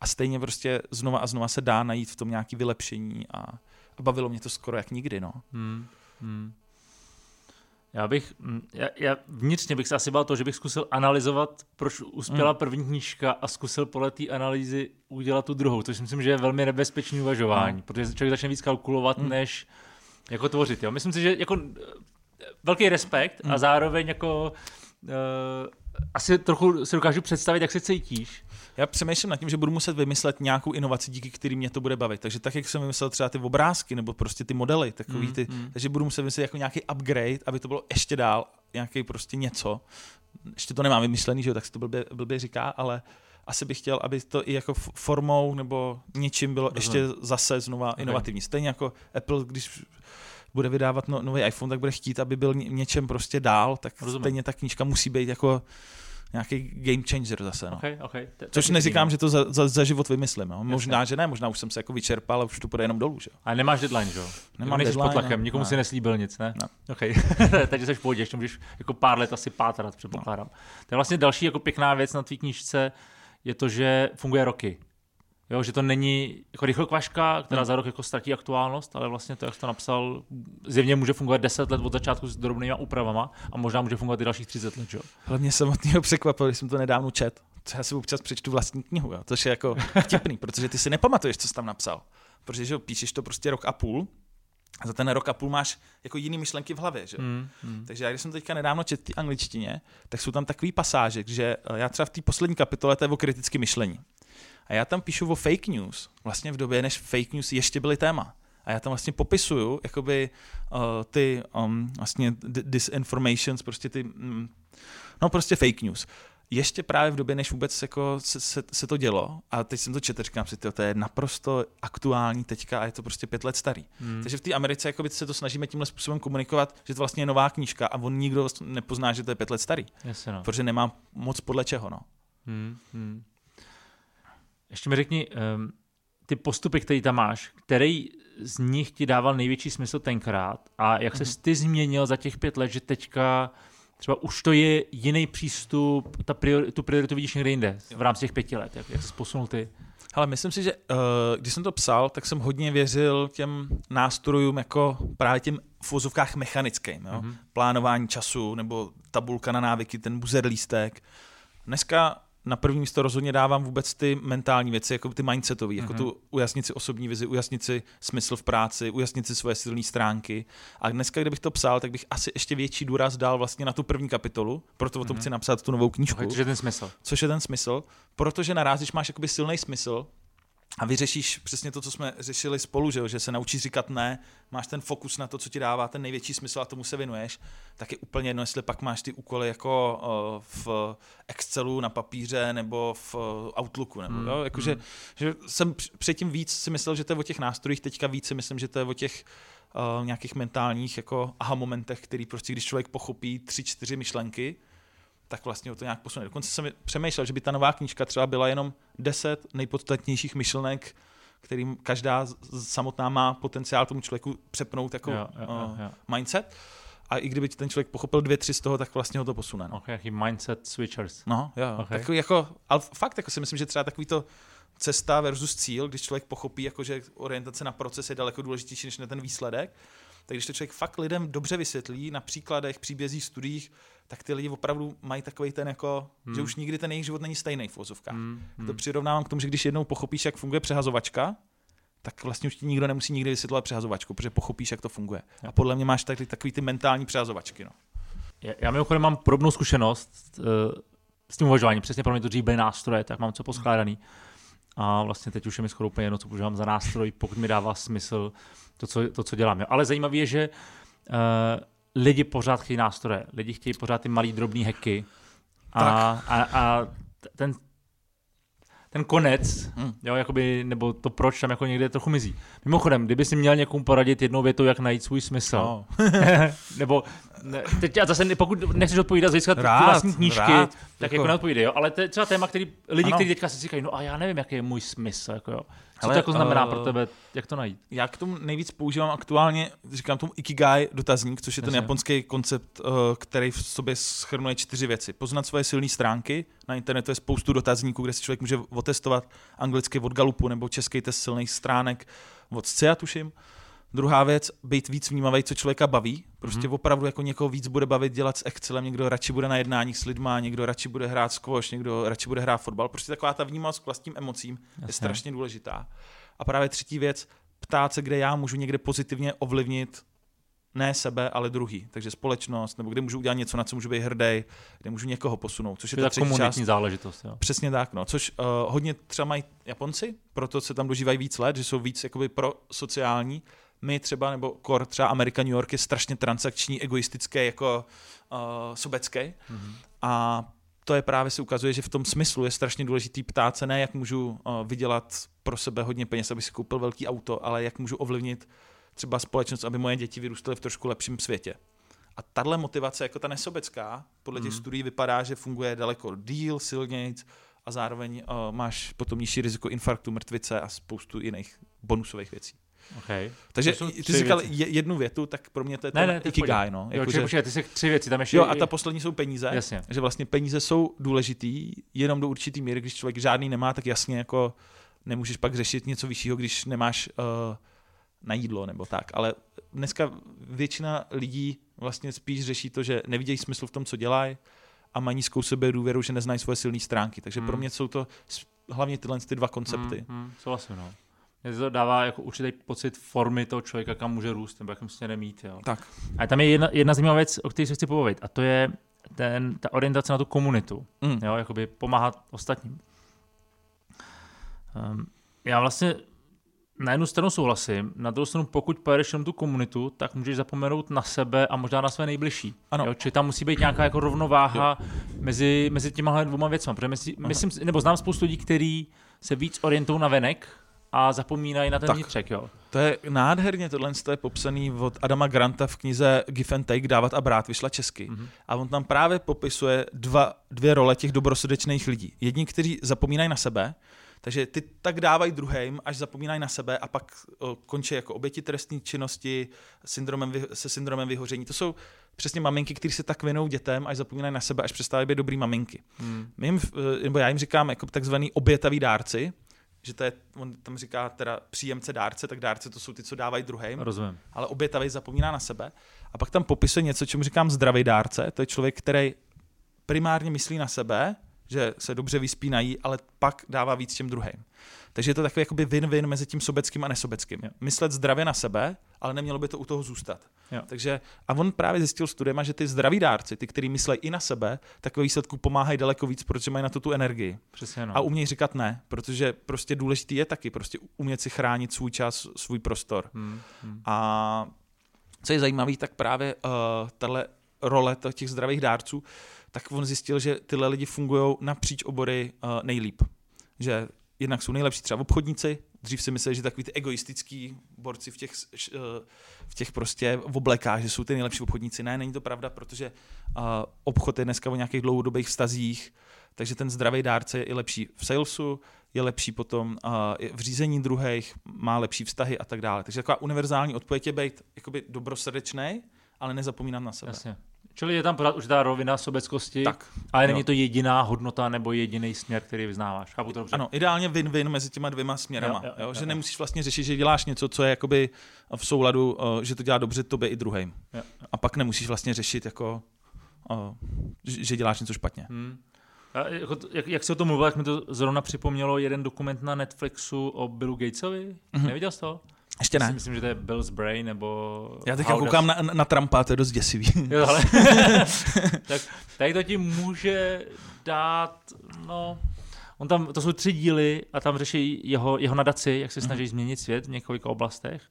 A stejně prostě znova a znova se dá najít v tom nějaký vylepšení a, a bavilo mě to skoro jak nikdy. No. Hmm. Hmm. Já bych, mm, já, já vnitřně bych se asi bál to, že bych zkusil analyzovat, proč uspěla Hmm. první knížka a zkusil podle té analýzy udělat tu druhou, což si myslím, že je velmi nebezpečný uvažování, No. protože člověk začne víc kalkulovat, Hmm. než jako tvořit. Jo? Myslím si, že jako eh, velký respekt a Hmm. zároveň jako uh, asi trochu si dokážu představit, jak se cítíš. Já přemýšlím nad tím, že budu muset vymyslet nějakou inovaci, díky který mě to bude bavit. Takže tak, jak jsem vymyslel třeba ty obrázky nebo prostě ty modely, takový Hmm, ty, hmm. takže budu muset vymyslet jako nějaký upgrade, aby to bylo ještě dál, nějaký prostě něco. Ještě to nemám vymyšlený, že jo, tak se to blbě, blbě říká, ale asi bych chtěl, aby to i jako formou nebo něčím bylo Rozumím. ještě zase znova inovativní. Stejně jako Apple, když bude vydávat no, nový iPhone, tak bude chtít, aby byl ně- něčem prostě dál, tak Rozumím. stejně ta knížka musí být jako nějaký game changer zase. No. Okay, okay. To- Což neříkám, že to za, za, za život vymyslím. No. Možná, že ne, možná už jsem se jako vyčerpal a už to půjde jenom dolů. Že? jo. Ale nemáš deadline, že jo? Nemám Nejsi deadline, pod tlakem, no. nikomu Ne. si neslíbil nic, ne? Ne. Okay. Takže jsi v pohodě, ještě můžeš jako pár let asi pátrat, předpokládám. To je vlastně další jako pěkná věc na tvý knížce, je to, že funguje roky. Jo, že to není jako rychlokvaška, která Hmm. za rok jako ztratí aktuálnost, ale vlastně to, jak jsi to napsal, zjevně může fungovat 10 let od začátku s drobnýma úpravama a možná může fungovat i dalších 30 let, že jo? Mě samotného překvapilo, když jsem to nedávno čet. Co já si občas přečtu vlastní knihu, jo? což je jako vtipný, protože ty si nepamatuješ, co jsi tam napsal. Protože že jo, píšeš to prostě rok a půl a za ten rok a půl máš jako jiný myšlenky v hlavě. Že? jo. Hmm, hmm. Takže já, když jsem teďka nedávno četl ty angličtině, tak jsou tam takový pasáže, že eh, já třeba v té poslední kapitole to je o kritickém myšlení. A já tam píšu o fake news, vlastně v době, než fake news ještě byly téma. A já tam vlastně popisuju jakoby uh, ty um, vlastně di- disinformations, prostě ty, mm, no prostě fake news. Ještě právě v době, než vůbec jako se, se, se to dělo, a teď jsem to četl, říkám si, to je naprosto aktuální teďka a je to prostě pět let starý. Hmm. Takže v té Americe jakoby, se to snažíme tímhle způsobem komunikovat, že to vlastně je nová knížka a on nikdo vlastně nepozná, že to je pět let starý, Jasně, no. protože nemá moc podle čeho. No. Hmm, hmm. Ještě mi řekni, um, ty postupy, které tam máš, který z nich ti dával největší smysl tenkrát a jak se Mhm. ty změnil za těch pět let, že teďka třeba už to je jiný přístup, ta priori, tu prioritu vidíš někde jinde v rámci těch pěti let, jak, jak se posunul ty? Ale myslím si, že uh, když jsem to psal, tak jsem hodně věřil těm nástrojům jako právě těm v vozovkách mechanickým. Jo? Mhm. Plánování času nebo tabulka na návyky, ten buzzer lístek. Dneska na první místo rozhodně dávám vůbec ty mentální věci, jako ty mindsetové, jako Mhm. tu ujasnit si osobní vizi, ujasnit si smysl v práci, ujasnit si svoje silné stránky. A dneska, kdybych to psal, tak bych asi ještě větší důraz dal vlastně na tu první kapitolu, proto o tom Mhm. chci napsat tu novou knížku Takže ten smysl. což je ten smysl, protože naraz, když máš jakoby silný smysl a vyřešíš přesně to, co jsme řešili spolu, že, jo? že se naučíš říkat ne, máš ten fokus na to, co ti dává ten největší smysl a tomu se věnuješ, tak je úplně jedno, jestli pak máš ty úkoly jako uh, v Excelu na papíře nebo v uh, Outlooku. Nebo, Hmm, jo? Jakože, hmm. že jsem př- předtím víc si myslel, že to je o těch nástrojích, teďka víc si myslím, že to je o těch uh, nějakých mentálních jako aha momentech, který prostě, když člověk pochopí tři, čtyři myšlenky, tak vlastně o to nějak posune. Dokonce jsem přemýšlel, že by ta nová knížka třeba byla jenom 10 nejpodstatnějších myšlenek, kterým každá samotná má potenciál tomu člověku přepnout jako Jo, jo, jo, uh, jo. mindset. A i kdyby ten člověk pochopil dvě, tři z toho, tak vlastně ho to posune. No, Okay, jaký mindset switchers. no jo. Ok. Okay. Takový jako, ale fakt jako si myslím, že třeba takový to cesta versus cíl, když člověk pochopí, jako, že orientace na proces je daleko důležitější než na ten výsledek, tak když to člověk fakt lidem dobře vysvětlí na příkladech, příbězích, studiích, tak ty lidi opravdu mají takový ten jako, hmm. že Hmm. už nikdy ten jejich život není stejný v vozovkách. Hmm. Hmm, To přirovnávám k tomu, že když jednou pochopíš, jak funguje přehazovačka, tak vlastně už ti nikdo nemusí nikdy vysvětlovat přehazovačku, protože pochopíš, jak to funguje. A podle mě máš taky takový ty mentální přehazovačky. No. Já, já mimochodem mám podobnou zkušenost uh, s tím uvažováním. Přesně pro mě to dřív byly nástroje, tak mám co poskládaný. A vlastně teď už je mi skoro úplně jedno, co používám za nástroj, pokud mi dává smysl to, co, to, co dělám. Jo. Ale zajímavé je, že uh, lidi pořád chtějí nástroje. Lidi chtějí pořád ty malý drobný hacky. A, a, a t- ten, ten konec, Hmm. jo, jakoby, nebo to proč tam jako někde trochu mizí. Mimochodem, kdyby si měl někomu poradit jednou větou, jak najít svůj smysl, No. nebo ne, teď já zase, pokud nechceš odpovídat z hlediska tvé Rád, vlastní knížky, rád, tak jako- jako neodpovídej, jo? ale to je třeba téma, který lidi, Ano. kteří teďka si říkají, no a já nevím, jaký je můj smysl, jako jo. Co Ale, to jako znamená eh, pro tebe, jak to najít? Já k tomu nejvíc používám aktuálně, říkám tomu Ikigai dotazník, což je ten Jasně. japonský koncept, eh, který v sobě schrnuje čtyři věci. Poznat svoje silné stránky, na internetu je spoustu dotazníků, kde si člověk může otestovat anglicky od Galupu nebo český test silných stránek od SCIA, tuším. Druhá věc, být víc vnímavý, co člověka baví. Prostě mm-hmm. opravdu jako někoho víc bude bavit dělat s Excelem, někdo radši bude na jednáních s lidma, někdo radši bude hrát squash, někdo radši bude hrát fotbal. Prostě taková ta vnímavost k vlastním emocím je Jasně. strašně důležitá. A právě třetí věc, ptát se, kde já můžu někde pozitivně ovlivnit ne sebe, ale druhý. Takže společnost, nebo kde můžu udělat něco, na co můžu být hrdý, kde můžu někoho posunout. Což je To je ta komunitní část. záležitost, jo. Přesně tak, no. Což uh, hodně třeba mají Japonci, proto se tam dožívají víc let, že jsou víc jakoby pro sociální. My třeba, nebo core třeba Amerika, New York je strašně transakční, egoistické, jako uh, sobecký. Mhm. A to je právě se ukazuje, že v tom smyslu je strašně důležitý ptát se ne, jak můžu uh, vydělat pro sebe hodně peněz, aby si koupil velký auto, ale jak můžu ovlivnit třeba společnost, aby moje děti vyrůstaly v trošku lepším světě. A tahle motivace, jako ta nesobecká, podle těch Mhm. studií vypadá, že funguje daleko díl, silnějc a zároveň uh, máš potom nižší riziko infarktu, mrtvice a spoustu jiných bonusových věcí. Okay. Takže ty jsi říkal věci. je- jednu větu, tak pro mě to je Ne, to ne, ikigai. No. Jo, Jako, že, počkej, ty jsi tři věci, tam ještě... jo, a ta poslední jsou peníze. Jasně. Že vlastně peníze jsou důležitý jenom do určitý míry, když člověk žádný nemá, tak jasně jako nemůžeš pak řešit něco vyššího, když nemáš uh, na jídlo nebo tak. Ale dneska většina lidí vlastně spíš řeší to, že nevidějí smysl v tom, co dělají a mají nízkou sebe důvěru, že neznají svoje silné stránky. Takže hmm. pro mě jsou to hlavně tyhle ty dva koncepty. Hmm, hmm, souhlasím, no. Mě to dává jako určitý pocit formy toho člověka, kam může růst, nebo jakým směrem mít. Jo. Tak. A tam je jedna, jedna zajímavá věc, o které se chci pobavit, a to je ten, ta orientace na tu komunitu. Mm. Jo, jakoby pomáhat ostatním. Um, já vlastně na jednu stranu souhlasím, na druhou stranu, pokud pojedeš jenom tu komunitu, tak můžeš zapomenout na sebe a možná na své nejbližší. Ano. Jo, čili tam musí být nějaká jako rovnováha mezi, mezi těma dvěma věcmi. Protože myslím, myslím, nebo znám spoustu lidí, kteří se víc orientují na venek a zapomínají na ten tak, vnitřek. Jo. To je nádherně, tohle je popsaný od Adama Granta v knize Give and Take, dávat a brát, vyšla česky. Mm-hmm. A on tam právě popisuje dva, dvě role těch dobrosrdečných lidí. Jedni, kteří zapomínají na sebe, takže ty tak dávají druhým, až zapomínají na sebe a pak o, končí jako oběti trestní činnosti syndromem, se syndromem vyhoření. To jsou přesně maminky, které se tak věnují dětem, až zapomínají na sebe, až přestávají být dobrý maminky. Hmm. My jim, e, nebo já jim říkám jako takzvaný obětavý dárci, že to je, on tam říká teda příjemce dárce, tak dárce to jsou ty, co dávají druhým. Rozumím. Ale obětavý zapomíná na sebe. A pak tam popisuje něco, čemu říkám zdravý dárce. To je člověk, který primárně myslí na sebe, že se dobře vyspínají, ale pak dává víc těm druhým. Takže je to takový jakoby win-win mezi tím sobeckým a nesobeckým. Jo. Myslet zdravě na sebe, ale nemělo by to u toho zůstat. Jo. Takže, a on právě zjistil studiem, že ty zdraví dárci, ty, kteří myslí i na sebe, tak výsledku pomáhají daleko víc, protože mají na to tu energii. Přesně, no. A umějí říkat ne, protože prostě důležitý je taky prostě umět si chránit svůj čas, svůj prostor. Hmm, hmm. A co je zajímavé, tak právě uh, tahle role těch zdravých dárců, tak on zjistil, že tyhle lidi fungují napříč obory uh, nejlíp. Že jednak jsou nejlepší třeba obchodníci, dřív si mysleli, že takový ty egoistický borci v těch, eh, v těch prostě v oblekách, že jsou ty nejlepší obchodníci. Ne, není to pravda, protože uh, obchod je dneska o nějakých dlouhodobých vztazích, takže ten zdravý dárce je i lepší v salesu, je lepší potom v řízení druhých, má lepší vztahy a tak dále. Takže taková univerzální odpověď je být jakoby dobrosrdečný, ale nezapomínat na sebe. Jasně. Čili je tam pořád určitá rovina sobeckosti, tak, ale jo. není to jediná hodnota nebo jediný směr, který vyznáváš. Chápu to dobře? Ano, ideálně win-win mezi těma dvěma směrama. Jo, jo, jo, jo, že jo. nemusíš vlastně řešit, že děláš něco, co je jakoby v souladu, že to dělá dobře tobě i druhým. A pak nemusíš vlastně řešit, jako, že děláš něco špatně. Hmm. A jako, jak, jak jsi o tom mluvil, jak mi to zrovna připomnělo jeden dokument na Netflixu o Billu Gatesovi. Mm-hmm. Neviděl jsi to? Ještě ne. Myslím, že to je Bill's Brain, nebo... Já teďka koukám na, na Trumpa, to je dost děsivý. Jo, ale... tak tady to ti může dát, no... On tam, to jsou tři díly a tam řeší jeho, jeho nadaci, jak se snaží mm. změnit svět v několika oblastech.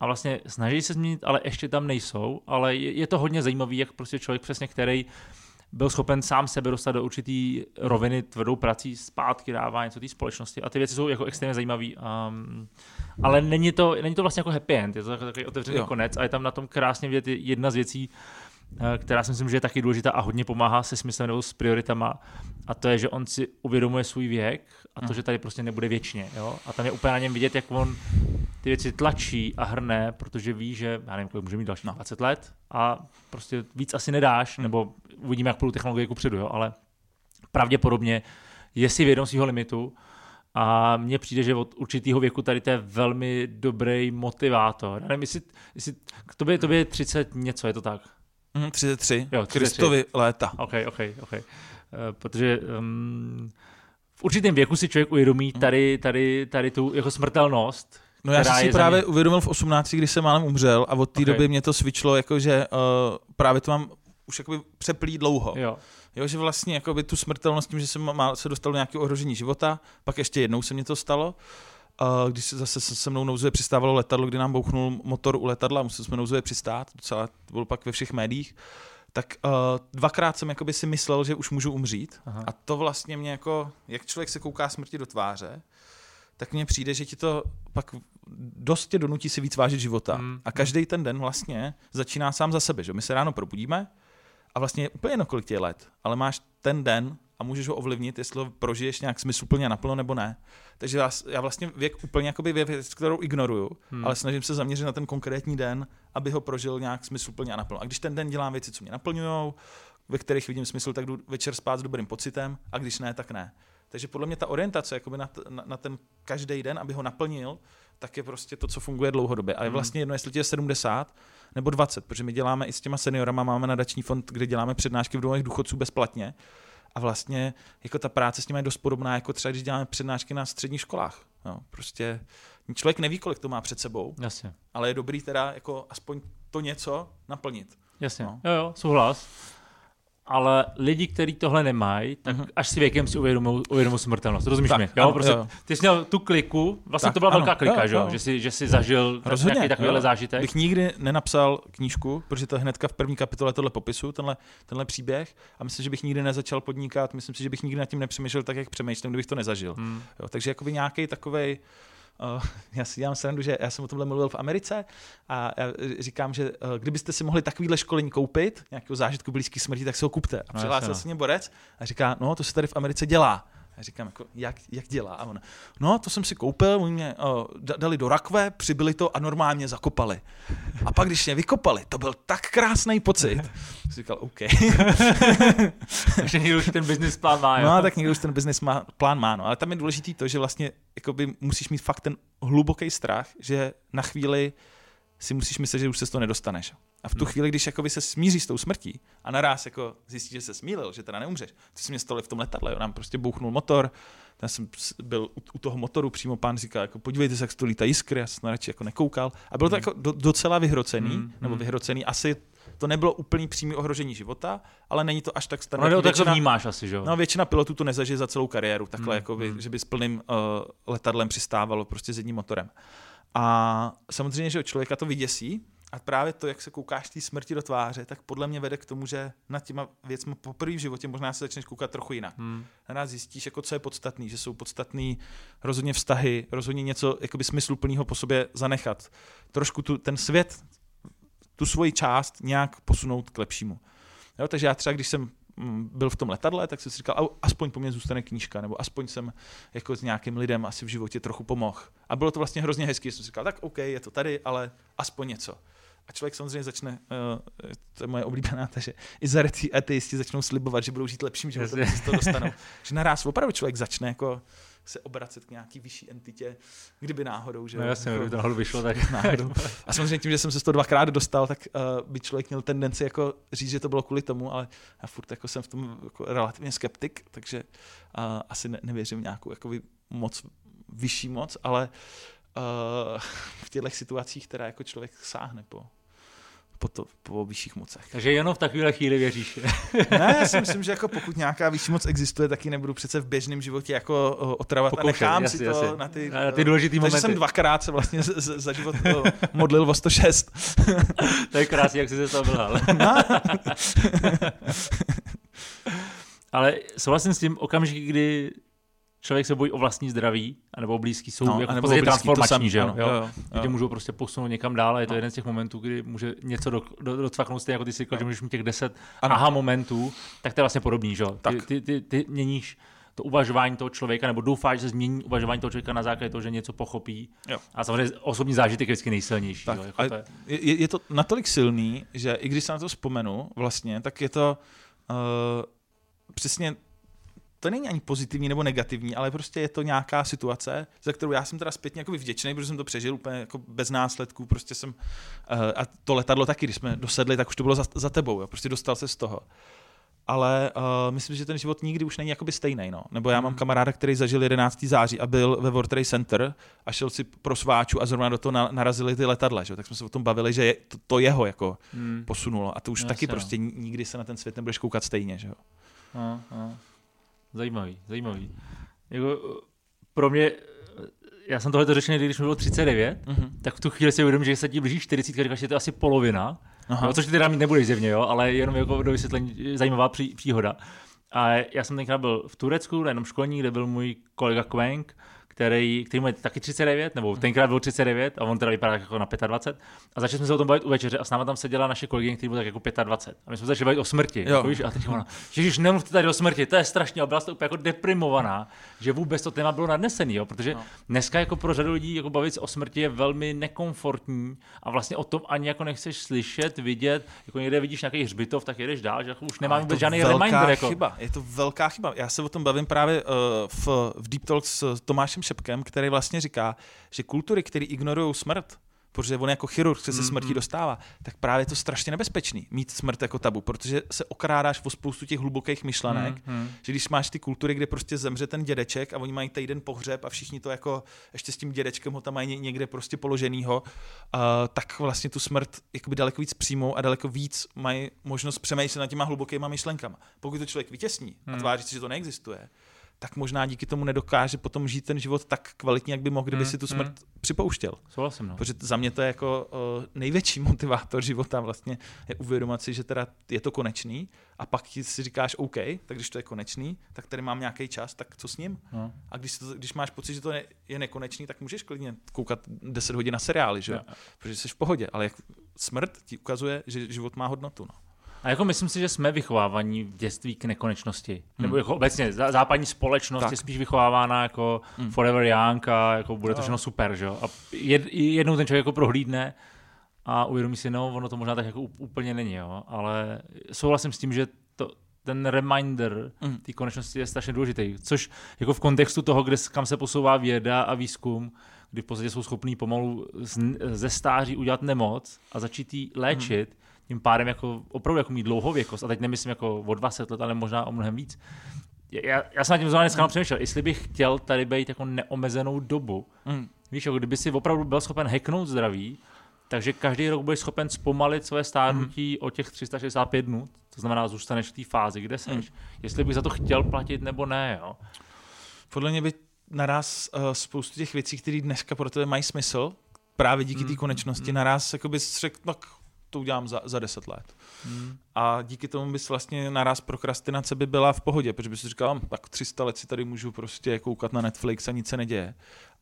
A vlastně snaží se změnit, ale ještě tam nejsou. Ale je, je to hodně zajímavý, jak prostě člověk přesně, který byl schopen sám sebe dostat do určitý roviny tvrdou prací, zpátky dává něco té společnosti. A ty věci jsou jako extrémně zajímavé. Um, ale není to, není to vlastně jako happy end, je to takový otevřený jo. konec a je tam na tom krásně vidět jedna z věcí, eh, která si myslím, že je taky důležitá a hodně pomáhá se smyslem nebo s prioritama. A to je, že on si uvědomuje svůj věk a to, hmm. že tady prostě nebude věčně. Jo? A tam je úplně na něm vidět, jak on ty věci tlačí a hrne, protože ví, že, já nevím, kolik může mít další, no. 20 let a prostě víc asi nedáš, hmm. nebo uvidíme, jak půjdu technologie kupředu, jo? ale pravděpodobně je si vědom svého limitu a mně přijde, že od určitého věku tady to je velmi dobrý motivátor. Já nevím, jestli, jestli k tobě, tobě je 30 něco, je to tak? Mm, 33. Jo, 33. Kristovi léta. OK, OK, OK. Uh, protože um, v určitém věku si člověk uvědomí mhm. tady, tady, tady tu jako smrtelnost, No já jsem si právě uvědomil v 18, když jsem málem umřel a od té okay. doby mě to svičlo, jako že uh, právě to mám už jakoby přeplý dlouho. Jo. Jo, že vlastně jakoby tu smrtelnost tím, že jsem má, se dostal do nějakého ohrožení života, pak ještě jednou se mě to stalo, uh, když se zase se mnou nouzově přistávalo letadlo, kdy nám bouchnul motor u letadla, museli jsme nouzově přistát, docela to bylo pak ve všech médiích, tak uh, dvakrát jsem jakoby si myslel, že už můžu umřít Aha. a to vlastně mě jako, jak člověk se kouká smrti do tváře, tak mně přijde, že ti to pak dost tě donutí si víc vážit života. Hmm. A každý ten den vlastně začíná sám za sebe. Že? My se ráno probudíme, a vlastně je úplně jedno, kolik tě je let, ale máš ten den a můžeš ho ovlivnit, jestli ho prožiješ nějak smysluplně naplno nebo ne. Takže já, vlastně věk úplně jakoby věc, kterou ignoruju, hmm. ale snažím se zaměřit na ten konkrétní den, aby ho prožil nějak smysluplně a naplno. A když ten den dělám věci, co mě naplňují, ve kterých vidím smysl, tak jdu večer spát s dobrým pocitem a když ne, tak ne. Takže podle mě ta orientace jakoby na, t- na, na ten každý den, aby ho naplnil, tak je prostě to, co funguje dlouhodobě. A je Mhm. vlastně jedno, jestli tě je 70 nebo 20, protože my děláme i s těma seniorama, máme nadační fond, kde děláme přednášky v domovech důchodců bezplatně. A vlastně jako ta práce s nimi je dost podobná, jako třeba když děláme přednášky na středních školách. No, prostě člověk neví, kolik to má před sebou, Jasně. ale je dobrý teda jako aspoň to něco naplnit. Jasně, no. jo, jo, souhlas. Ale lidi, kteří tohle nemají, tak mm-hmm. až si věkem si uvědomují uvědomují smrtelnost. Rozumíš Tak, mi? Jo, ano, prostě jo. ty jsi měl tu kliku, vlastně Tak, to byla ano, velká klika, jo, že, jo? Že, jsi, že jsi zažil Rozhodně, nějaký takovýhle jo. zážitek. Bych nikdy nenapsal knížku, protože to hnedka v první kapitole tohle popisu, tenhle, tenhle příběh a myslím, že bych nikdy nezačal podnikat, myslím si, že bych nikdy nad tím nepřemýšlel tak, jak přemýšlím, kdybych to nezažil. Hmm. Jo, takže jakoby nějaký takový. Uh, já si dělám srandu, že já jsem o tomhle mluvil v Americe a já říkám, že uh, kdybyste si mohli takovýhle školení koupit, nějakého zážitku blízký smrti, tak se ho kupte. A No, přihlásil jasně, se mě borec a říká, no to se tady v Americe dělá. Já říkám, jako, jak, jak dělá? A on, no to jsem si koupil, oni mě uh, dali do rakve, přibili to a normálně zakopali. A pak, když mě vykopali, to byl tak krásný pocit. Jsem říkal, OK. Takže někdo už ten business plán má, jo? No tak někdo už ten business má, plán má, no. ale tam je důležitý to, že vlastně jakoby musíš mít fakt ten hluboký strach, že na chvíli si musíš myslet, že už se z toho nedostaneš. A v tu Hmm. chvíli, když jakoby se smíříš s tou smrtí a naraz jako zjistíš, že se smílil, že teda neumřeš, to se mě stalo v tom letadle, jo, nám prostě bouchnul motor, já jsem byl u, u toho motoru, přímo pán říkal, jako podívejte se, jak to lítá jiskry, já jsem radši jako nekoukal. A bylo to Hmm. jako do, docela vyhrocený, Hmm, nebo hmm. vyhrocený, asi to nebylo úplný přímý ohrožení života, ale není to až tak No, standardní. jde o to, vnímáš asi, že jo? No většina pilotů to nezažije za celou kariéru, takhle Hmm, jako by, hmm. že by s plným uh, letadlem přistávalo prostě s jedním motorem. A samozřejmě, že člověka to vyděsí a právě to, jak se koukáš té smrti do tváře, tak podle mě vede k tomu, že nad těma věcmi poprvé v životě možná se začneš koukat trochu jinak. Hmm. Naraz zjistíš, jako co je podstatný, že jsou podstatný rozhodně vztahy, rozhodně něco jakoby smysluplného po sobě zanechat. Trošku tu, ten svět, tu svoji část nějak posunout k lepšímu. Jo, takže já třeba, když jsem mm, byl v tom letadle, tak jsem si říkal, "Au, aspoň po mně zůstane knížka, nebo aspoň jsem jako s nějakým lidem asi v životě trochu pomohl. A bylo to vlastně hrozně hezký, jsem si říkal, tak OK, je to tady, ale aspoň něco. A člověk samozřejmě začne, uh, to je moje oblíbená, takže i zarytí ateisti začnou slibovat, že budou žít lepším životem, když se to dostanou. že naraz opravdu člověk začne jako se obracet k nějaký vyšší entitě, kdyby náhodou, že No jasně, jako- kdyby to náhodou vyšlo, tak náhodou. A samozřejmě tím, že jsem se z toho dvakrát dostal, tak uh, by člověk měl tendenci jako říct, že to bylo kvůli tomu, ale já furt jako jsem v tom jako relativně skeptik, takže uh, asi ne, nevěřím v nějakou jako moc, vyšší moc, ale uh, v těchto situacích teda jako člověk sáhne po, po, to, po vyšších mocech. Takže jenom v takovéhle chvíli věříš. Ne, já si myslím, že jako pokud nějaká vyšší moc existuje, tak ji nebudu přece v běžném životě jako uh, otravovat Pokoušet, a nechám jasně, si to jasně. na ty, Na ty důležitý takže momenty. jsem dvakrát se vlastně z, z, za život uh, modlil o 106. To je krásný, jak jsi se z toho vylhal. Ale souhlasím s tím okamžik, kdy člověk se bojí o vlastní zdraví, anebo o blízký, jsou no, jako anebo podstatě blízký, to transformační, samý, že jo? ano, jo? jo, jo, jo. můžou prostě posunout někam dál a je to No. jeden z těch momentů, kdy může něco do, do, docvaknout stejně jako ty si říkal, No. že můžeš mít těch deset Ano. aha momentů, tak to je vlastně podobný, že jo? Ty, Tak. ty, ty, ty měníš to uvažování toho člověka, nebo doufáš, že se změní uvažování toho člověka na základě toho, že něco pochopí. Jo. A samozřejmě osobní zážitek je vždycky nejsilnější. Tak, jo? Jako to je, je, je to natolik silný, že i když se na to vzpomenu vlastně, tak je to uh, přesně to není ani pozitivní nebo negativní, ale prostě je to nějaká situace, za kterou já jsem teda zpětně jako vděčný, protože jsem to přežil úplně jako bez následků, prostě jsem, uh, a to letadlo taky, když jsme dosedli, tak už to bylo za, za tebou, jo, prostě dostal se z toho. Ale uh, myslím, že ten život nikdy už není jakoby stejný. No. Nebo já mám Hmm. kamaráda, který zažil 11. září a byl ve World Trade Center a šel si pro sváču a zrovna do toho na, narazili ty letadla. Že? Tak jsme se o tom bavili, že je, to, to jeho jako hmm. posunulo. A to už Jasně, taky no. prostě ni- nikdy se na ten svět nebudeš koukat stejně. Že? jo. No, no. Zajímavý, zajímavý. Jako, pro mě, já jsem tohle to řešil, když mi bylo 39, Mhm. tak v tu chvíli si uvědomím, že se ti blíží 40, říkáš, že to je asi polovina, Aha. jo, což ty teda mít nebudeš zjevně, jo, ale jenom jako do vysvětlení zajímavá pří, příhoda. A já jsem tenkrát byl v Turecku na jednom školení, kde byl můj kolega Quenk, který, který má taky 39, nebo tenkrát byl 39 a on teda vypadá jako na 25. A začali jsme se o tom bavit u večeře a s náma tam seděla naše kolegyně, který byl tak jako 25. A my jsme začali bavit o smrti. Jo. Jako, víš, a teď ona, Ježíš, nemluvte tady o smrti, to je strašně, a byla jste úplně jako deprimovaná, že vůbec to téma bylo nadnesený, jo, protože no. dneska jako pro řadu lidí jako bavit se o smrti je velmi nekomfortní a vlastně o tom ani jako nechceš slyšet, vidět, jako někde vidíš nějaký hřbitov, tak jedeš dál, že jako už nemá Ale je vůbec žádný velká reminder. Jako. chyba. Je to velká chyba. Já se o tom bavím právě uh, v, v Deep Talk s Tomášem Šepkem, který vlastně říká, že kultury, které ignorují smrt, protože on jako chirurg se se smrtí dostává, tak právě je to strašně nebezpečný mít smrt jako tabu, protože se okrádáš o spoustu těch hlubokých myšlenek, Mm, mm. že když máš ty kultury, kde prostě zemře ten dědeček a oni mají týden pohřeb a všichni to jako ještě s tím dědečkem ho tam mají ně- někde prostě položenýho, uh, tak vlastně tu smrt jakoby daleko víc přijmou a daleko víc mají možnost přemýšlet nad těma hlubokýma myšlenkama. Pokud to člověk vytěsní a Hmm. tváří že to neexistuje, tak možná díky tomu nedokáže potom žít ten život tak kvalitně, jak by mohl, kdyby Hmm, si tu hmm. smrt připouštěl. Souhlasím, no. Protože za mě to je jako uh, největší motivátor života vlastně je uvědomit si, že teda je to konečný a pak ti si říkáš OK, tak když to je konečný, tak tady mám nějaký čas, tak co s ním? no. A když, to, když máš pocit, že to je, je nekonečný, tak můžeš klidně koukat 10 hodin na seriály, že jo? Jo. Protože jsi v pohodě, ale jak smrt ti ukazuje, že život má hodnotu. No. A jako myslím si, že jsme vychovávaní v dětství k nekonečnosti. Hmm. Nebo jako obecně zá- západní společnost Tak. je spíš vychovávána jako Hmm. forever young a jako bude to všechno super, že jo. A jed, jednou ten člověk jako prohlídne a uvědomí si, no, ono to možná tak jako úplně není, jo. Ale souhlasím s tím, že to, ten reminder Hmm. té konečnosti je strašně důležitý. Což jako v kontextu toho, kde, kam se posouvá věda a výzkum, kdy v podstatě jsou schopní pomalu z, ze stáří udělat nemoc a začít ji léčit, hmm. Tím pádem jako opravdu jako mít dlouhověkost. A teď nemyslím jako o 20 let, ale možná o mnohem víc. Já, já jsem nad tím zrovna dneska Hmm. přemýšlel, jestli bych chtěl tady být jako neomezenou dobu. Mm. Víš, jako kdyby si opravdu byl schopen hacknout zdraví, takže každý rok budeš schopen zpomalit své stárnutí Hmm. o těch 365 dnů, to znamená, zůstaneš v té fázi, kde seš. Mm. Jestli bych za to chtěl platit nebo ne, jo. Podle mě by naraz uh, spoustu těch věcí, které dneska pro tebe mají smysl, právě díky té Mm, konečnosti, mm. naraz jako bys řekl, tak to udělám za, za 10 let. Mm. A díky tomu bys vlastně naraz prokrastinace by byla v pohodě, protože bys si říkal, "Hm, tak 300 let si tady můžu prostě koukat na Netflix a nic se neděje.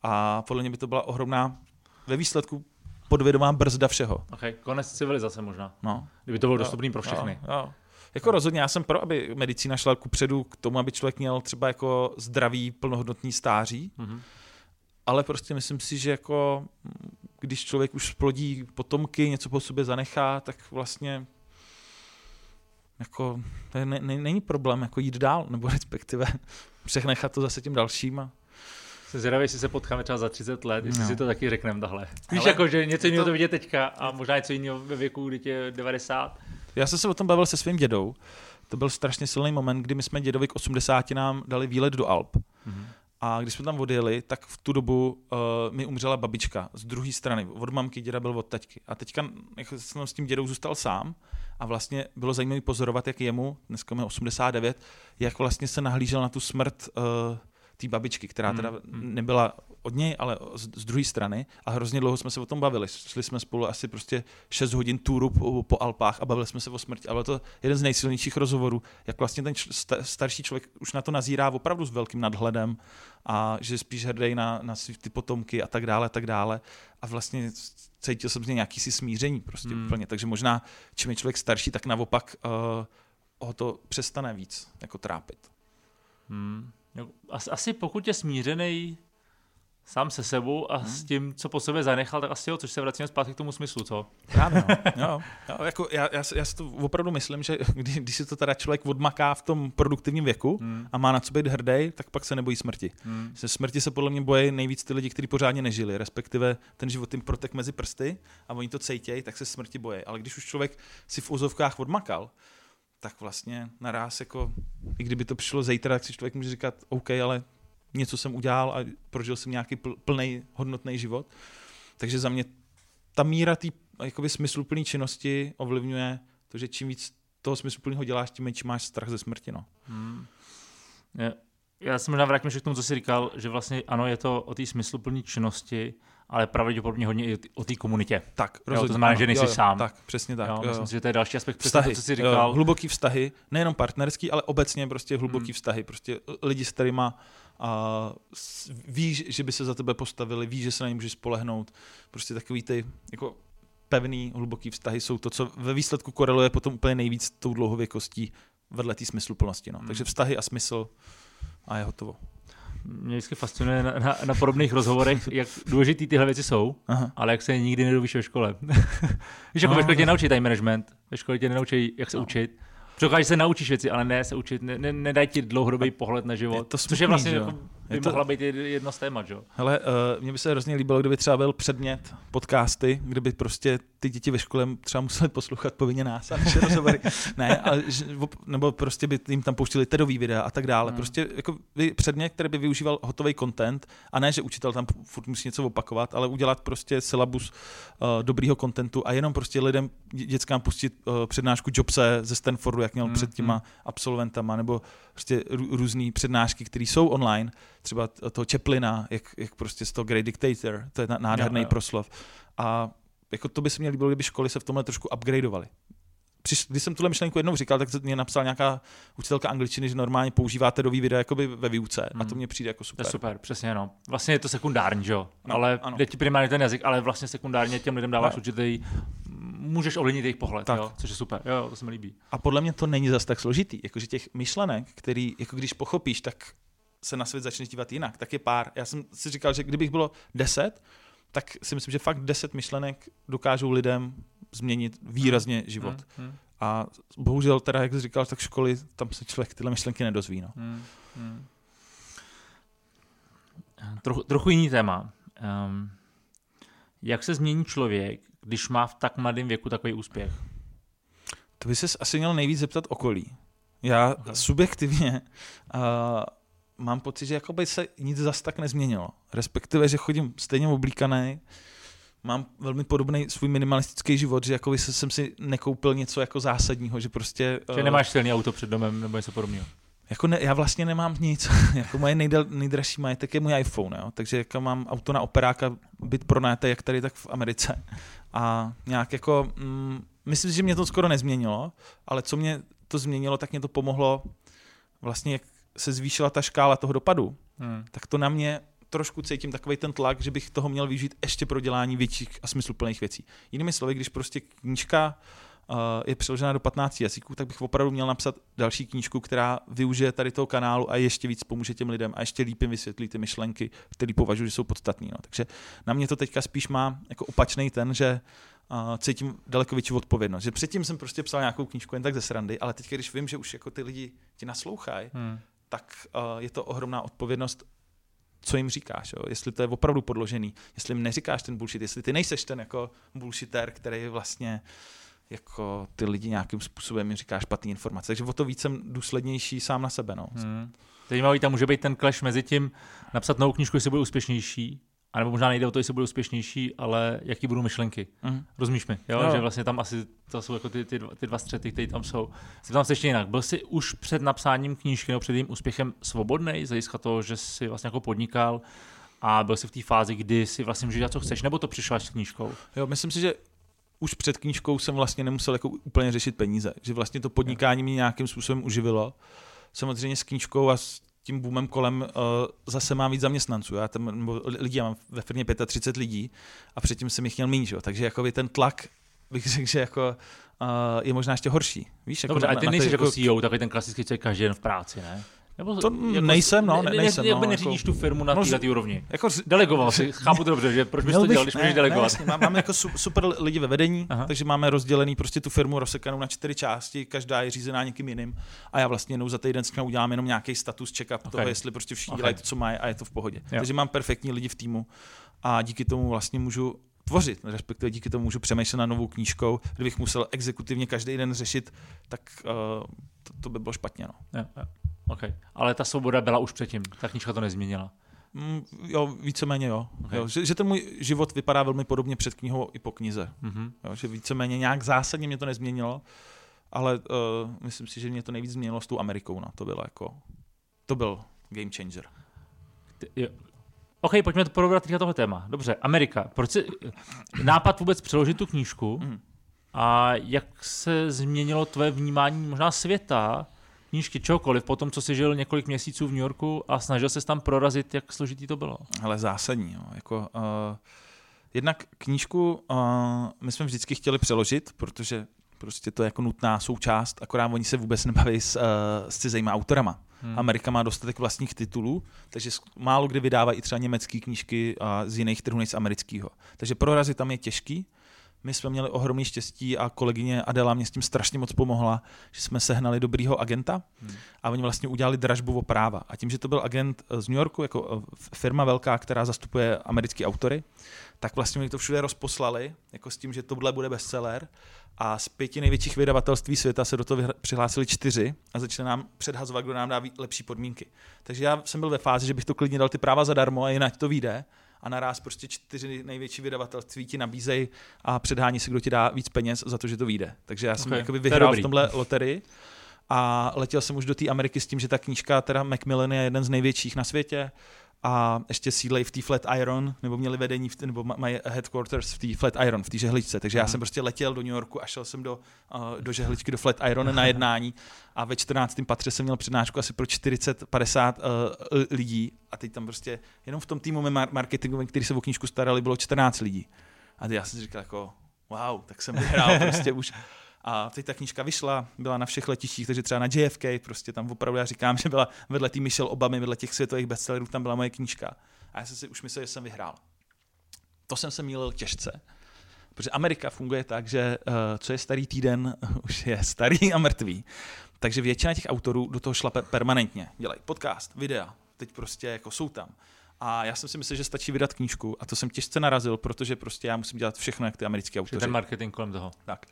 A podle mě by to byla ohromná, ve výsledku podvědomá brzda všeho. Okay, konec civilizace možná, No. kdyby to bylo Jo, dostupný pro všechny. Jo, jo. Jako rozhodně, já jsem pro, aby medicína šla ku předu k tomu, aby člověk měl třeba jako zdravý, plnohodnotný stáří, Mhm. ale prostě myslím si, že jako když člověk už splodí potomky, něco po sobě zanechá, tak vlastně jako ne, ne, není problém jako jít dál, nebo respektive přenechat to zase těm dalším. A... Jsem zvědavý, jestli se potkáme třeba za 30 let, jestli No. si to taky řekneme tahle. Víš, jako, že něco jiného to- to vidět teďka a možná něco jiného ve věku, kdy tě je 90. Já jsem se o tom bavil se svým dědou. To byl strašně silný moment, kdy my jsme dědovi k 80 nám dali výlet do Alp. Mhm. A když jsme tam odjeli, tak v tu dobu uh, mi umřela babička z druhé strany. Od mamky děda byl od taťky. A teďka jako jsem s tím dědou zůstal sám a vlastně bylo zajímavé pozorovat, jak jemu, dneska má 89, jak vlastně se nahlížel na tu smrt uh, té babičky, která teda Mm, mm. nebyla od něj, ale z, z druhé strany. A hrozně dlouho jsme se o tom bavili. Šli jsme spolu asi prostě 6 hodin túru po, po Alpách a bavili jsme se o smrti. Ale to jeden z nejsilnějších rozhovorů, jak vlastně ten č- sta- starší člověk už na to nazírá opravdu s velkým nadhledem a že je spíš hrdý na, na svý ty potomky a tak dále, a tak dále. A vlastně cítil jsem z něj nějaký si smíření prostě Hmm. mm. úplně. Takže možná, čím je člověk starší, tak naopak uh, ho to přestane víc jako trápit. Hmm. Asi, pokud je smířený sám se sebou a Hmm. s tím, co po sobě zanechal, tak asi jo, což se vracíme zpátky k tomu smyslu, co? Právě, no. jo, jako já, já, já si to opravdu myslím, že když, když si to teda člověk odmaká v tom produktivním věku Hmm. a má na co být hrdý, tak pak se nebojí smrti. Hmm. Se smrti se podle mě bojí nejvíc ty lidi, kteří pořádně nežili, respektive ten život jim protek mezi prsty a oni to cejtějí, tak se smrti bojí. Ale když už člověk si v úzovkách odmakal, tak vlastně naraz jako, i kdyby to přišlo zítra, tak si člověk může říkat, OK, ale něco jsem udělal a prožil jsem nějaký pl- plný, hodnotný život. Takže za mě ta míra té jakoby smysluplné činnosti ovlivňuje to, že čím víc toho smysluplného děláš, tím menší máš strach ze smrti. No. Hmm. Já se možná vrátím k tomu, co jsi říkal, že vlastně ano, je to o té smysluplné činnosti, ale pravděpodobně hodně i o té- komunitě. Tak, to znamená, že nejsi sám. Tak, přesně tak. jo, jo, jo. myslím si, že to je další aspekt přesně vztahy, to, co jsi jo, říkal. hluboký vztahy, nejenom partnerský, ale obecně prostě hluboký Hmm. vztahy, prostě lidi, s kterými a víš, že by se za tebe postavili, víš, že se na ně můžeš spolehnout. Prostě takový ty jako pevný, hluboký vztahy jsou to, co ve výsledku koreluje potom úplně nejvíc tou dlouhověkostí vedle té smysluplnosti. No. Hmm. Takže vztahy a smysl a je hotovo. Mě vždycky fascinuje na, na, na podobných rozhovorech, jak důležitý tyhle věci jsou, Aha. ale jak se nikdy nedovíš ve škole. Víš, jako no, ve škole tě naučí time management, ve škole tě nenaučí, jak se no. učit, Dokážeš se naučíš věci, ale ne se učit, ne, ne, nedají ti dlouhodobý pohled na život. Je to smutný, což je vlastně jako, by je to... mohla být jedno z témat, jo? Hele, uh, mně by se hrozně líbilo, kdyby třeba byl předmět podcasty, kdyby prostě ty děti ve škole třeba museli poslouchat povinně nás a naše rozhovory. ne, ale, nebo prostě by jim tam pouštili tedový videa a tak dále. Hmm. Prostě jako předmět, který by využíval hotový content a ne, že učitel tam furt musí něco opakovat, ale udělat prostě syllabus uh, dobrýho kontentu a jenom prostě lidem, dětskám pustit uh, přednášku Jobse ze Stanfordu, jak měl hmm. před těma hmm. absolventama, nebo prostě různé přednášky, které jsou online, třeba toho Chaplina, jak, jak prostě z toho Great Dictator, to je nádherný jo, jo. proslov. A jako to by se mě líbilo, kdyby školy se v tomhle trošku upgradeovaly. Když jsem tuhle myšlenku jednou říkal, tak mě napsal nějaká učitelka angličtiny, že normálně používáte do videa jakoby ve výuce hmm. a to hmm. mě přijde jako super. To je super, přesně no. Vlastně je to sekundární, že jo? No, ale ano. jde ti primárně ten jazyk, ale vlastně sekundárně těm lidem dáváš no. určitý můžeš ovlivnit jejich pohled, tak. jo, což je super, jo, to se mi líbí. A podle mě to není zas tak složitý, jakože těch myšlenek, který, jako když pochopíš, tak se na svět začneš dívat jinak, tak je pár. Já jsem si říkal, že kdybych bylo deset, tak si myslím, že fakt deset myšlenek dokážou lidem změnit výrazně život. Hmm, hmm. A bohužel teda, jak jsi říkal, tak školy, tam se člověk tyhle myšlenky nedozví. No. Hmm, hmm. Trochu, trochu jiný téma. Um, jak se změní člověk, když má v tak mladém věku takový úspěch? To by se asi měl nejvíc zeptat okolí. Já okay. subjektivně uh, mám pocit, že jakoby se nic zas tak nezměnilo. Respektive, že chodím stejně oblíkaný, mám velmi podobný svůj minimalistický život, že jako jsem si nekoupil něco jako zásadního, že prostě... Že uh, nemáš silný auto před domem nebo něco podobného. Jako ne, já vlastně nemám nic. jako moje nejdel, nejdražší majetek je můj iPhone, jo? takže jako mám auto na operáka, byt pronáte jak tady, tak v Americe. A nějak jako, mm, myslím si, že mě to skoro nezměnilo, ale co mě to změnilo, tak mě to pomohlo vlastně, jak se zvýšila ta škála toho dopadu, hmm. tak to na mě trošku cítím takový ten tlak, že bych toho měl využít ještě pro dělání větších a smysluplných věcí. Jinými slovy, když prostě knížka je přeložena do 15 jazyků, tak bych opravdu měl napsat další knížku, která využije tady toho kanálu a ještě víc pomůže těm lidem a ještě líp jim vysvětlí ty myšlenky, které považuji, že jsou podstatné. No. Takže na mě to teďka spíš má jako opačný ten, že uh, cítím daleko větší odpovědnost. Že předtím jsem prostě psal nějakou knížku jen tak ze srandy, ale teď, když vím, že už jako ty lidi ti naslouchají, hmm. Tak uh, je to ohromná odpovědnost co jim říkáš, jo? jestli to je opravdu podložený, jestli jim neříkáš ten bullshit, jestli ty nejseš ten jako bullshitter, který vlastně jako ty lidi nějakým způsobem mi říká špatný informace. Takže o to víc jsem důslednější sám na sebe. No. Hmm. Zajímavý tam může být ten clash mezi tím napsat novou knížku, jestli bude úspěšnější, anebo možná nejde o to, jestli bude úspěšnější, ale jaký budou myšlenky. Mm. Rozumíš mi? Jo? No. Že vlastně tam asi to jsou jako ty, ty, dva, ty dva střety, které tam jsou. Jsi tam ještě jinak. Byl jsi už před napsáním knížky nebo před jejím úspěchem svobodný, z hlediska toho, že jsi vlastně jako podnikal a byl jsi v té fázi, kdy si vlastně můžeš dělat, co chceš, nebo to přišlo až s knížkou? Jo, myslím si, že už před knížkou jsem vlastně nemusel jako úplně řešit peníze, že vlastně to podnikání mě nějakým způsobem uživilo. Samozřejmě s knížkou a s tím boomem kolem uh, zase mám víc zaměstnanců. Já tam, nebo lidi, já mám ve firmě 35 lidí a předtím jsem jich měl méně, takže jako ten tlak bych řekl, že jako uh, je možná ještě horší. Víš, jako Dobře, na, a ty nejsi jako, jako CEO, takový ten klasický člověk každý den v práci, ne? Nebo, to jako, nejsem, no, ne, nejsem. Jak no, neřídíš jako, tu firmu na no, této úrovni? Jako, Delegoval si, chápu to dobře, že proč bys to dělal, když ne, můžeš delegovat? Ne, jasně, máme jako super lidi ve vedení, Aha. takže máme rozdělený prostě tu firmu rozsekanou na čtyři části, každá je řízená někým jiným a já vlastně jednou za týden s udělám jenom nějaký status check-up okay. toho, jestli prostě všichni okay. dělají to, co mají a je to v pohodě. Jo. Takže mám perfektní lidi v týmu a díky tomu vlastně můžu tvořit, respektive díky tomu můžu přemýšlet na novou knížkou. Kdybych musel exekutivně každý den řešit, tak uh, to, to by bylo špatně. No. Jo, jo. Okay. Ale ta svoboda byla už předtím, ta knížka to nezměnila. Mm, jo, víceméně jo. Okay. jo že, že ten můj život vypadá velmi podobně před knihou i po knize. Mm-hmm. Jo, že víceméně nějak zásadně mě to nezměnilo, ale uh, myslím si, že mě to nejvíc změnilo s tou Amerikou. No. To bylo jako, to byl game changer. Ty, jo. OK, pojďme to probrat teďka tohle téma. Dobře, Amerika. Proč si nápad vůbec přeložit tu knížku mm. a jak se změnilo tvoje vnímání možná světa knížky, čokoliv, po tom, co jsi žil několik měsíců v New Yorku a snažil se tam prorazit, jak složitý to bylo? Ale zásadní. Jo. Jako, uh, jednak knížku uh, my jsme vždycky chtěli přeložit, protože prostě to je jako nutná součást, akorát oni se vůbec nebaví s, uh, s cizejma autorama. Hmm. Amerika má dostatek vlastních titulů, takže málo kdy vydávají i třeba německé knížky a z jiných trhů než z amerického. Takže prorazit tam je těžký. My jsme měli ohromný štěstí a kolegyně Adela mě s tím strašně moc pomohla, že jsme sehnali dobrýho agenta hmm. a oni vlastně udělali dražbu o práva. A tím, že to byl agent z New Yorku, jako firma velká, která zastupuje americké autory, tak vlastně oni to všude rozposlali, jako s tím, že tohle bude bestseller a z pěti největších vydavatelství světa se do toho přihlásili čtyři a začali nám předhazovat, kdo nám dá lepší podmínky. Takže já jsem byl ve fázi, že bych to klidně dal ty práva zadarmo a jinak to vyjde a naraz prostě čtyři největší vydavatelství ti nabízejí a předhání si, kdo ti dá víc peněz za to, že to vyjde. Takže já jsem okay. jakoby vyhrál v tomhle loterii a letěl jsem už do té Ameriky s tím, že ta knížka, teda Macmillan je jeden z největších na světě a ještě sídlej v té Flat Iron, nebo měli vedení, v nebo mají headquarters v té Flat Iron, v té žehličce. Takže já mhm. jsem prostě letěl do New Yorku a šel jsem do, uh, do žehličky, do Flat Iron na jednání a ve 14. patře jsem měl přednášku asi pro 40-50 uh, lidí a teď tam prostě jenom v tom týmu marketingovém, který se o knížku starali, bylo 14 lidí. A já jsem si říkal jako, wow, tak jsem vyhrál prostě už a teď ta knížka vyšla, byla na všech letištích, takže třeba na JFK, prostě tam opravdu já říkám, že byla vedle té Michelle Obamy, vedle těch světových bestsellerů, tam byla moje knížka. A já jsem si už myslel, že jsem vyhrál. To jsem se mýlil těžce. Protože Amerika funguje tak, že uh, co je starý týden, už je starý a mrtvý. Takže většina těch autorů do toho šla permanentně. Dělají podcast, videa, teď prostě jako jsou tam. A já jsem si myslel, že stačí vydat knížku a to jsem těžce narazil, protože prostě já musím dělat všechno, jak ty americké autoři. Ten marketing kolem toho. Tak.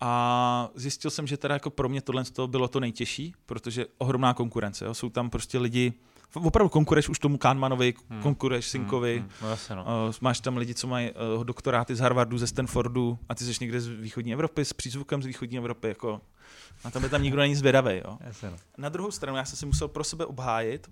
A zjistil jsem, že teda jako pro mě tohle bylo to nejtěžší, protože ohromná konkurence. Jo. Jsou tam prostě lidi, opravdu konkuruješ už tomu Kahnemanovi, hmm. konkuruješ hmm, Synkovi, hmm, hmm. No, no. Uh, máš tam lidi, co mají uh, doktoráty z Harvardu, ze Stanfordu a ty jsi někde z východní Evropy, s přízvukem z východní Evropy, jako a tam je tam nikdo není zvědavý. Jo. No. Na druhou stranu já jsem si musel pro sebe obhájit,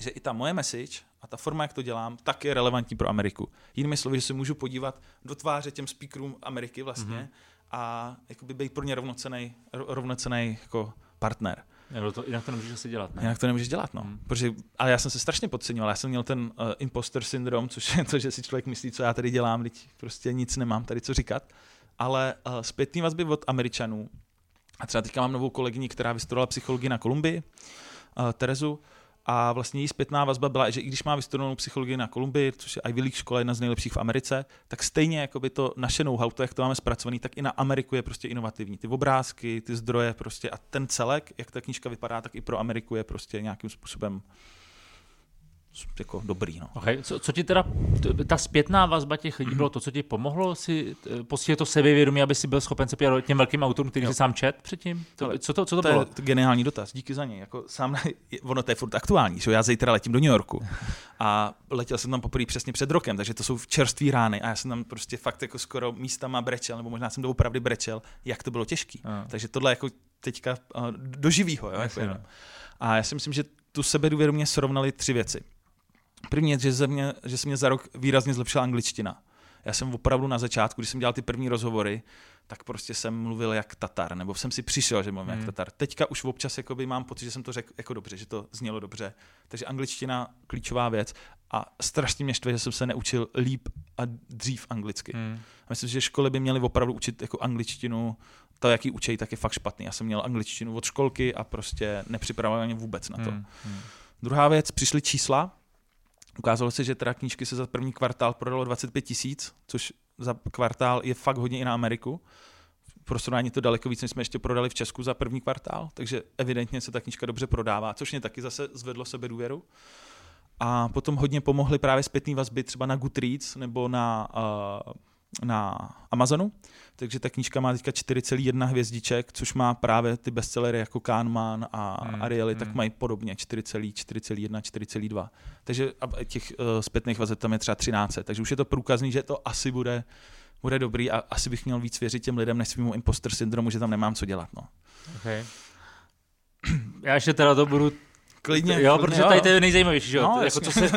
že i ta moje message a ta forma, jak to dělám, tak je relevantní pro Ameriku. Jinými slovy, že se můžu podívat do tváře těm speakerům Ameriky vlastně mm-hmm a jakoby být pro ně rovnocený, rovnocený jako partner. Jinak to, jinak to nemůžeš asi dělat, ne? Jinak to nemůžeš dělat, no. Hmm. Protože, ale já jsem se strašně podceňoval. Já jsem měl ten uh, imposter syndrom, což je to, že si člověk myslí, co já tady dělám, teď prostě nic nemám tady co říkat. Ale uh, zpětný vazby od Američanů, a třeba teďka mám novou kolegyni, která vystudovala psychologii na Kolumbii, uh, Terezu, a vlastně její zpětná vazba byla, že i když má vystudovanou psychologii na Kolumbii, což je Ivy League škola, jedna z nejlepších v Americe, tak stejně jako by to naše know-how, to, jak to máme zpracovaný, tak i na Ameriku je prostě inovativní. Ty obrázky, ty zdroje prostě a ten celek, jak ta knížka vypadá, tak i pro Ameriku je prostě nějakým způsobem jako dobrý. No. Okay. Co, co ti teda, ta zpětná vazba těch lidí bylo to, co ti pomohlo si eh, posílit to sebevědomí, aby si byl schopen se pět těm velkým autorům, který jsi sám čet předtím? To, co to, co to, to bylo? Je geniální dotaz, díky za něj. Jako sám, ono to je furt aktuální, že já zítra letím do New Yorku a letěl jsem tam poprvé přesně před rokem, takže to jsou čerství rány a já jsem tam prostě fakt jako skoro místama brečel, nebo možná jsem doopravdy brečel, jak to bylo těžký. A. Takže tohle jako teďka uh, do živýho. Jo, jako no. a já si myslím, že tu sebedůvěru mě srovnali tři věci. První je, že se, mě, že se mě za rok výrazně zlepšila angličtina. Já jsem opravdu na začátku, když jsem dělal ty první rozhovory, tak prostě jsem mluvil jak Tatar, nebo jsem si přišel, že mluvím hmm. jak Tatar. Teďka už občas jakoby, mám pocit, že jsem to řekl jako dobře, že to znělo dobře. Takže angličtina klíčová věc a strašně mě štve, že jsem se neučil líp a dřív anglicky. Hmm. A myslím, že školy by měly opravdu učit jako angličtinu, to, jaký učej, tak je fakt špatný. Já jsem měl angličtinu od školky a prostě nepřipravoval mě vůbec na to. Hmm. Hmm. Druhá věc, přišly čísla, Ukázalo se, že teda knížky se za první kvartál prodalo 25 tisíc, což za kvartál je fakt hodně i na Ameriku. Pro srovnání to daleko víc, než jsme ještě prodali v Česku za první kvartál, takže evidentně se ta knížka dobře prodává, což mě taky zase zvedlo sebe důvěru. A potom hodně pomohly právě zpětné vazby třeba na Goodreads nebo na uh, na Amazonu, takže ta knížka má teďka 4,1 hvězdiček, což má právě ty bestsellery jako Kahneman a hmm, Ariely, hmm. tak mají podobně 4,1, 4,2. Takže těch uh, zpětných vazeb tam je třeba 13, takže už je to průkazný, že to asi bude, bude dobrý a asi bych měl víc věřit těm lidem než svýmu imposter syndromu, že tam nemám co dělat. No. Okay. Já ještě teda to budu Klidně. Jo, klidně, protože tady to je nejzajímavější, že? No, jako co se,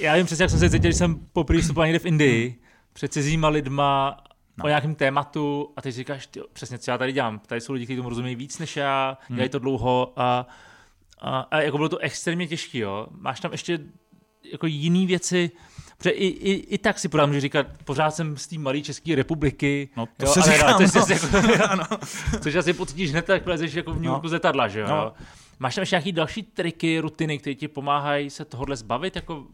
já vím přesně, jak jsem se cítil, když jsem poprvé vstupoval někde v Indii, před cizíma lidma No. o nějakém tématu a ty říkáš, ty, přesně co já tady dělám. Tady jsou lidi, kteří tomu rozumí víc než já, Hmm. dělají to dlouho a, a, a jako bylo to extrémně těžké, jo. Máš tam ještě jako jiný věci, protože i, i, i tak si podám, že říkat, pořád jsem z té malé České republiky, No, to jo, se ale říkám, což, no. jako, ano. což asi pocítíš hned, tak lezeš jako v New Yorku No. z letadla, že jo. No. Máš tam ještě nějaký další triky, rutiny, které ti pomáhají se tohohle zbavit, jako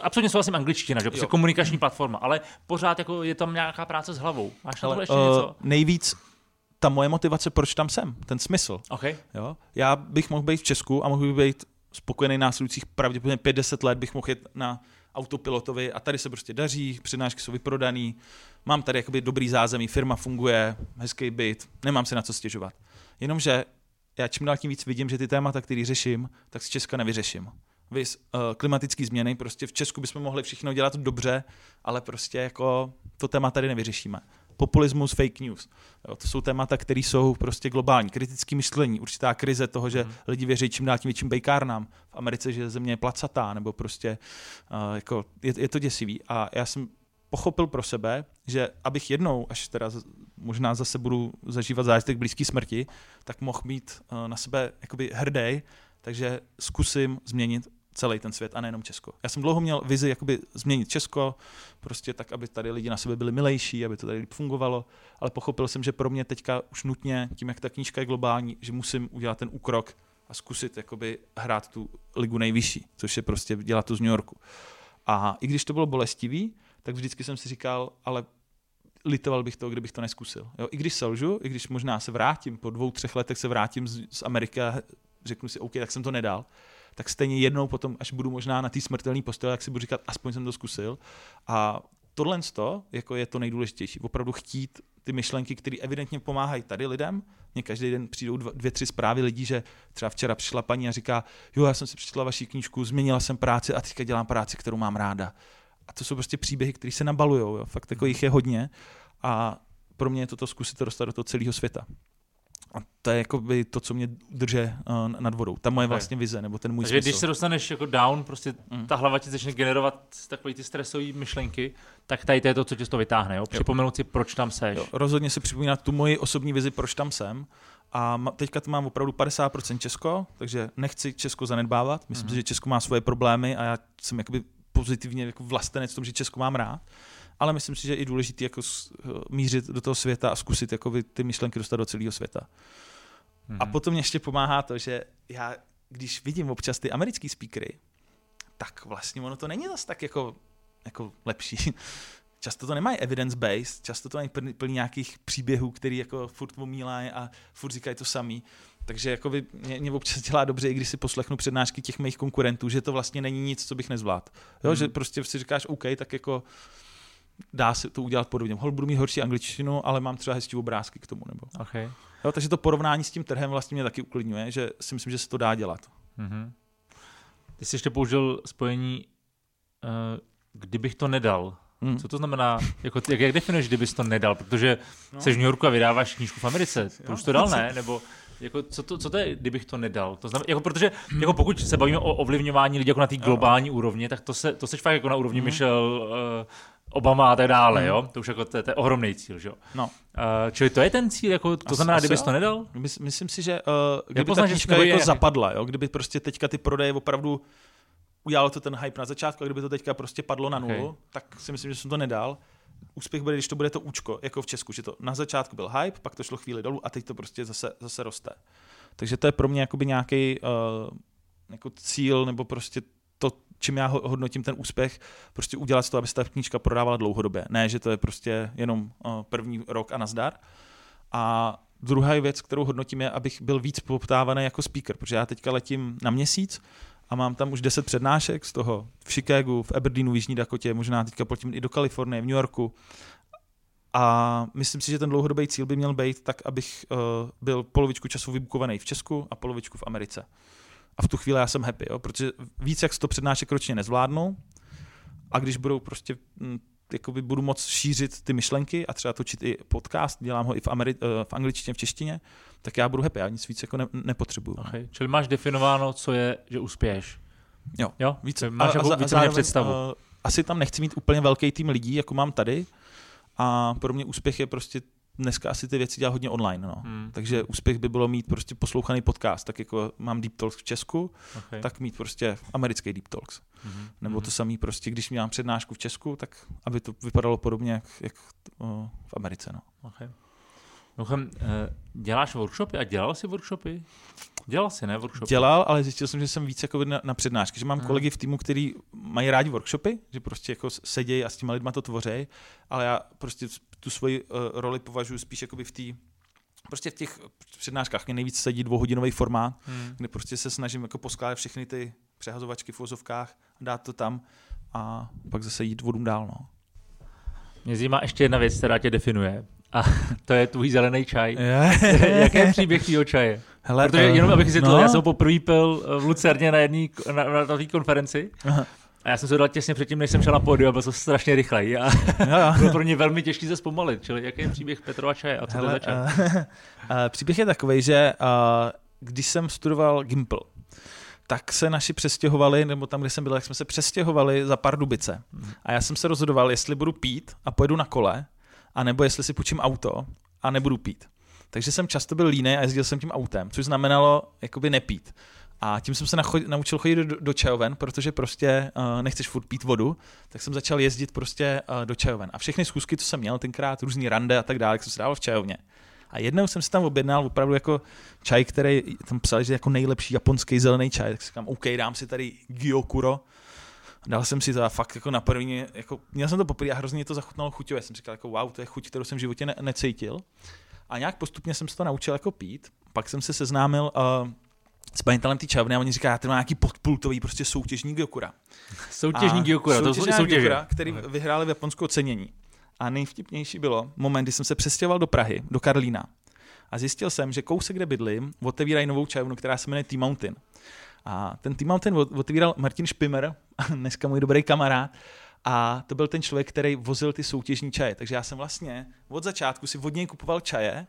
absolutně souhlasím angličtina, že prostě komunikační platforma, ale pořád jako je tam nějaká práce s hlavou. Máš na tohle ještě uh, něco? nejvíc ta moje motivace, proč tam jsem, ten smysl. OK. Jo? Já bych mohl být v Česku a mohl bych být spokojený následujících pravděpodobně 50 let, bych mohl jet na autopilotovi a tady se prostě daří, přednášky jsou vyprodaný, mám tady jakoby dobrý zázemí, firma funguje, hezký byt, nemám se na co stěžovat. Jenomže já čím dál tím víc vidím, že ty témata, které řeším, tak z Česka nevyřeším. Vys, uh, klimatické změny, prostě v Česku bychom mohli všechno dělat dobře, ale prostě jako to téma tady nevyřešíme. Populismus, fake news. Jo, to jsou témata, které jsou prostě globální. Kritické myšlení, určitá krize toho, že Mhm. lidi věří čím dál tím větším bejkárnám. V Americe, že země je placatá, nebo prostě uh, jako je, je, to děsivý. A já jsem pochopil pro sebe, že abych jednou, až teda možná zase budu zažívat zážitek blízké smrti, tak mohl mít uh, na sebe jakoby hrdý, takže zkusím změnit celý ten svět a nejenom Česko. Já jsem dlouho měl vizi jakoby změnit Česko, prostě tak, aby tady lidi na sebe byli milejší, aby to tady líp fungovalo, ale pochopil jsem, že pro mě teďka už nutně, tím jak ta knížka je globální, že musím udělat ten úkrok a zkusit jakoby hrát tu ligu nejvyšší, což je prostě dělat to z New Yorku. A i když to bylo bolestivý, tak vždycky jsem si říkal, ale litoval bych to, kdybych to neskusil. Jo? I když selžu, i když možná se vrátím, po dvou, třech letech se vrátím z, z Ameriky a řeknu si, OK, tak jsem to nedal, tak stejně jednou potom, až budu možná na té smrtelné posteli, tak si budu říkat, aspoň jsem to zkusil. A tohle jako je to nejdůležitější. Opravdu chtít ty myšlenky, které evidentně pomáhají tady lidem. Mně každý den přijdou dva, dvě, tři zprávy lidí, že třeba včera přišla paní a říká, jo, já jsem si přečetla vaši knížku, změnila jsem práci a teďka dělám práci, kterou mám ráda. A to jsou prostě příběhy, které se nabalujou. Jo. Fakt jako jich je hodně. A pro mě je to to zkusit to dostat do toho celého světa. A to je jako by to, co mě drže uh, nad vodou. Ta moje vlastně vize, nebo ten můj Takže smysl. když se dostaneš jako down, prostě Mm. ta hlava ti začne generovat takové ty stresové myšlenky, tak tady to je to, co tě z toho vytáhne. Jo? Připomenout si, proč tam seš. Jo, rozhodně si připomínat tu moji osobní vizi, proč tam jsem. A teďka to mám opravdu 50% Česko, takže nechci Česko zanedbávat. Myslím Mhm. si, že Česko má svoje problémy a já jsem jakoby pozitivně jako vlastenec v tom, že Česko mám rád. Ale myslím si, že je i důležité jako s- mířit do toho světa a zkusit jako ty myšlenky dostat do celého světa. Mhm. A potom mě ještě pomáhá to, že já, když vidím občas ty americký speakery, tak vlastně ono to není zase tak jako, jako lepší. Často to nemají evidence-based, často to mají plný, plný nějakých příběhů, který jako furt omílají a furt říkají to samý. Takže jako by mě, mě, občas dělá dobře, i když si poslechnu přednášky těch mých konkurentů, že to vlastně není nic, co bych nezvládl. Jo, Hmm. že prostě si říkáš, OK, tak jako dá se to udělat podobně. Hol budu mít horší angličtinu, ale mám třeba hezčí obrázky k tomu. Nebo. Okay. Jo, takže to porovnání s tím trhem vlastně mě taky uklidňuje, že si myslím, že se to dá dělat. Mhm. Ty jsi ještě použil spojení, uh, kdybych to nedal. Hmm. Co to znamená? Jako, jak, jak definuješ, kdybys to nedal? Protože no. No. jsi v New Yorku a vydáváš knížku v Americe. To už to dal, ne? Nebo jako, co, to, co to je, kdybych to nedal? To znamená, jako, protože jako pokud se bavíme o ovlivňování lidí jako na té globální úrovni, tak to, se, to seš fakt jako na úrovni Mhm. Michelle, uh, Obama a tak dále, Mhm. jo? To už jako to, je- to je ohromný cíl, že jo? No. Uh, čili to je ten cíl, jako, to Asi- znamená, asi kdybys jo. to nedal? Mys- Myslím si, že uh, kdyby poznáš, ta knížka je jako zapadla, jo? kdyby prostě teďka ty prodeje opravdu udělalo to ten hype na začátku, a kdyby to teďka prostě padlo na nulu, Ok. tak si myslím, že jsem to nedal. Úspěch bude, když to bude to účko, jako v Česku, že to na začátku byl hype, pak to šlo chvíli dolů a teď to prostě zase, zase roste. Takže to je pro mě jakoby nějaký uh, jako cíl, nebo prostě to, čím já ho- hodnotím ten úspěch, prostě udělat to, aby se ta knížka prodávala dlouhodobě. Ne, že to je prostě jenom uh, první rok a nazdar. A druhá věc, kterou hodnotím, je, abych byl víc poptávaný jako speaker, protože já teďka letím na měsíc a mám tam už 10 přednášek, z toho v Chicagu, v Aberdeenu, v Jižní Dakotě, možná teďka letím i do Kalifornie, v New Yorku. A myslím si, že ten dlouhodobý cíl by měl být tak, abych uh, byl polovičku času vybukovaný v Česku a polovičku v Americe. A v tu chvíli já jsem happy, jo? protože víc jak 100 přednášek ročně nezvládnu a když budou prostě mm, jakoby budu moc šířit ty myšlenky a třeba točit i podcast, dělám ho i v, Ameri- eh, v angličtině, v češtině, tak já budu happy, já nic víc jako ne- nepotřebuju. Okay. Čili máš definováno, co je, že uspěješ. Jo. Jo? Víc, Máš jako za- víceméně zároveň, představu. eh, asi tam nechci mít úplně velký tým lidí, jako mám tady, a pro mě úspěch je prostě dneska asi ty věci dělá hodně online, no. Hmm. Takže úspěch by bylo mít prostě poslouchaný podcast, tak jako mám Deep Talks v Česku, Okay. tak mít prostě americký Deep Talks. Mhm. Nebo to Mhm. samý prostě, když mám přednášku v Česku, tak aby to vypadalo podobně jak, jak o, v Americe, no. Okay. Mimochodem, eh, děláš workshopy a dělal jsi workshopy? Dělal jsi, ne, workshopy? Dělal, ale zjistil jsem, že jsem víc jako na, na přednášky, že mám Mhm. kolegy v týmu, kteří mají rádi workshopy, že prostě jako sedějí a s těma lidma to tvoří, ale já prostě tu svoji uh, roli považuji spíš jakoby v té prostě v těch přednáškách mě nejvíc sedí dvouhodinový formát, Hmm. kde prostě se snažím jako poskládat všechny ty přehazovačky v vozovkách, dát to tam a pak zase jít vodům dál. No. Mě zajímá ještě jedna věc, která tě definuje. A to je tvůj zelený čaj. Jaký je příběh tvýho čaje? Hele, Protože jenom abych si to, no. já jsem ho poprvé pil v Lucerně na jedné na, na, na konferenci. Aha. A já jsem se to dal těsně předtím, než jsem šel na pódium byl jsem strašně rychlej. A bylo pro mě velmi těžké se zpomalit. Čili jaký je příběh Petrova čaje a co to Hele, je za čaj? uh, uh, příběh je takový, že uh, když jsem studoval Gimple, tak se naši přestěhovali, nebo tam, kde jsem byl, tak jsme se přestěhovali za Pardubice. A já jsem se rozhodoval, jestli budu pít a pojedu na kole, anebo jestli si půjčím auto a nebudu pít. Takže jsem často byl línej a jezdil jsem tím autem, což znamenalo jakoby nepít. A tím jsem se nacho- naučil chodit do, do čajoven, protože prostě uh, nechceš furt pít vodu, tak jsem začal jezdit prostě uh, do čajoven. A všechny schůzky, co jsem měl tenkrát, různý rande a tak dále, jak jsem se dával v čajovně. A jednou jsem si tam objednal opravdu jako čaj, který tam psali, že jako nejlepší japonský zelený čaj, tak si říkám, OK, dám si tady Gyokuro. Dal jsem si to a fakt jako na první, jako, měl jsem to poprvé a hrozně to zachutnalo chuťově. Jsem říkal, jako wow, to je chuť, kterou jsem v životě ne- necítil. A nějak postupně jsem se to naučil jako pít. Pak jsem se seznámil uh, s majitelem té čajovny a oni říkají, já tady mám nějaký podpultový prostě soutěžní Gyokura. Soutěžní Gyokura, to jsou soutěže. Gyokura, který vyhráli v Japonsku ocenění. A nejvtipnější bylo moment, kdy jsem se přestěhoval do Prahy, do Karlína. A zjistil jsem, že kousek, kde bydlím, otevírají novou čajovnu, která se jmenuje T-Mountain. A ten T-Mountain ot- otevíral Martin Špimer, dneska můj dobrý kamarád, a to byl ten člověk, který vozil ty soutěžní čaje. Takže já jsem vlastně od začátku si od něj kupoval čaje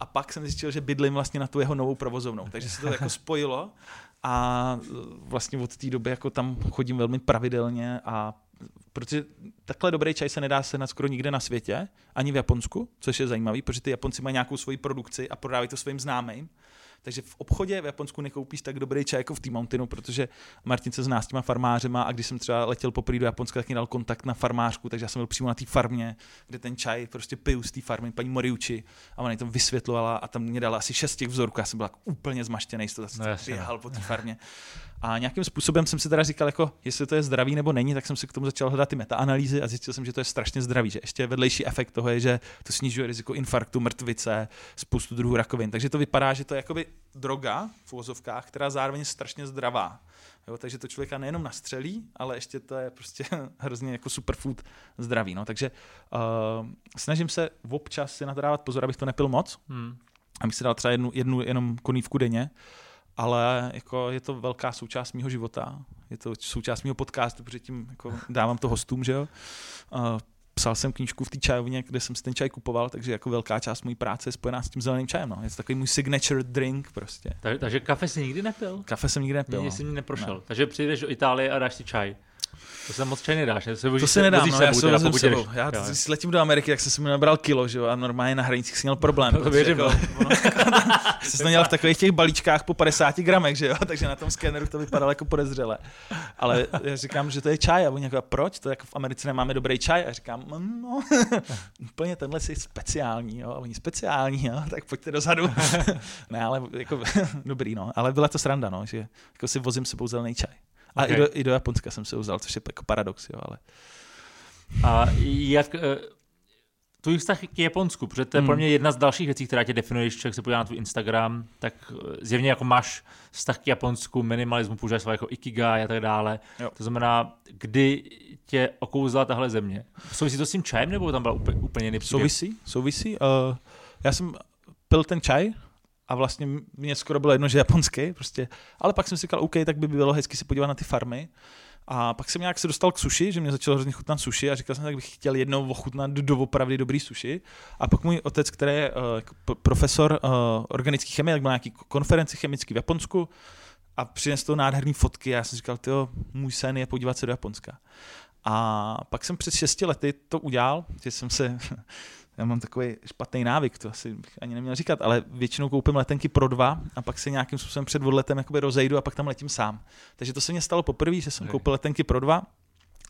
a pak jsem zjistil, že bydlím vlastně na tu jeho novou provozovnou. Takže se to jako spojilo a e, vlastně od té doby jako tam chodím velmi pravidelně a protože takhle dobrý čaj se nedá sehnat skoro nikde na světě, ani v Japonsku, což je zajímavý, protože ty Japonci mají nějakou svoji produkci a prodávají to svým známým. Takže v obchodě v Japonsku nekoupíš tak dobrý čaj jako v T-Mountainu, protože Martin se zná s těma farmářema a když jsem třeba letěl poprvé do Japonska, tak mi dal kontakt na farmářku, takže já jsem byl přímo na té farmě, kde ten čaj prostě piju z té farmy, paní Moriuchi, a ona mi to vysvětlovala a tam mě dala asi šest těch vzorků, já jsem byl jako úplně zmaštěný, z toho No jasně, no. běhal po té farmě. A nějakým způsobem jsem si teda říkal, jako, jestli to je zdravý nebo není, tak jsem si k tomu začal hledat ty metaanalýzy a zjistil jsem, že to je strašně zdravý, že ještě vedlejší efekt toho je, že to snižuje riziko infarktu, mrtvice, spoustu druhů rakovin. Takže to vypadá, že to je jakoby droga v uvozovkách, která zároveň je strašně zdravá. Jo, takže to člověka nejenom nastřelí, ale ještě to je prostě hrozně jako superfood zdravý. No. Takže uh, snažím se občas si na to dávat pozor, abych to nepil moc, Hmm. abych si dal třeba jednu, jednu jenom konívku denně, ale jako je to velká součást mého života. Je to součást mého podcastu, protože tím jako dávám to hostům, že jo. Uh, psal jsem knížku v té čajovně, kde jsem si ten čaj kupoval, takže jako velká část mojí práce je spojená s tím zeleným čajem. No. Je to takový můj signature drink prostě. Takže, takže kafe si nikdy nepil? Kafe jsem nikdy nepil. Nikdy No. jsi mi neprošel. Ne. Takže přijdeš do Itálie a dáš si čaj. To se moc čaj nedáš, ne? To, se To si nedám, no, já se pokud sebou. Já Jo, letím do Ameriky, tak jsem si mi nabral kilo, že jo, a normálně na hranicích si měl problém. To protože věřím, jako, ono, jsem to měl v takových těch balíčkách po 50 gramech, že jo, takže na tom skeneru to vypadalo jako podezřele. Ale já říkám, že to je čaj a oni jako, proč? To jako v Americe nemáme dobrý čaj. A říkám, "Mm, no, úplně tenhle si speciální, jo, a oni speciální, jo, tak pojďte dozadu. ne, ale jako, dobrý, no, ale byla to sranda, no, že jako si vozím sebou zelený čaj. A Okay. i, do, i do Japonska jsem se ho vzal, což je jako paradox, jo, ale A jak eh, tvůj vztah k Japonsku, protože to je Hmm. pro mě jedna z dalších věcí, která tě definuje, když člověk se podívá na tvůj Instagram, tak eh, zjevně jako máš vztah k Japonsku, minimalismu, používáš svoje jako ikigai a tak dále. Jo. To znamená, kdy tě okouzla tahle země? Souvisí to s tím čajem, nebo tam byl úplně, úplně jiný? Souvisí, souvisí. Uh, já jsem pil ten čaj a vlastně mě skoro bylo jedno, že japonský, prostě. ale pak jsem si říkal, OK, tak by bylo hezky se podívat na ty farmy. A pak jsem nějak se dostal k suši, že mě začalo hrozně chutnat suši a říkal jsem, tak bych chtěl jednou ochutnat doopravdy dobrý suši. A pak můj otec, který je uh, profesor uh, organické chemie, tak byl nějaký konferenci chemický v Japonsku a přines to nádherný fotky. Já jsem říkal, ty můj sen je podívat se do Japonska. A pak jsem před šesti lety to udělal, že jsem se, já mám takový špatný návyk, to asi bych ani neměl říkat, ale většinou koupím letenky pro dva a pak se nějakým způsobem před odletem jakoby rozejdu a pak tam letím sám. Takže to se mě stalo poprvé, že jsem okay. koupil letenky pro dva,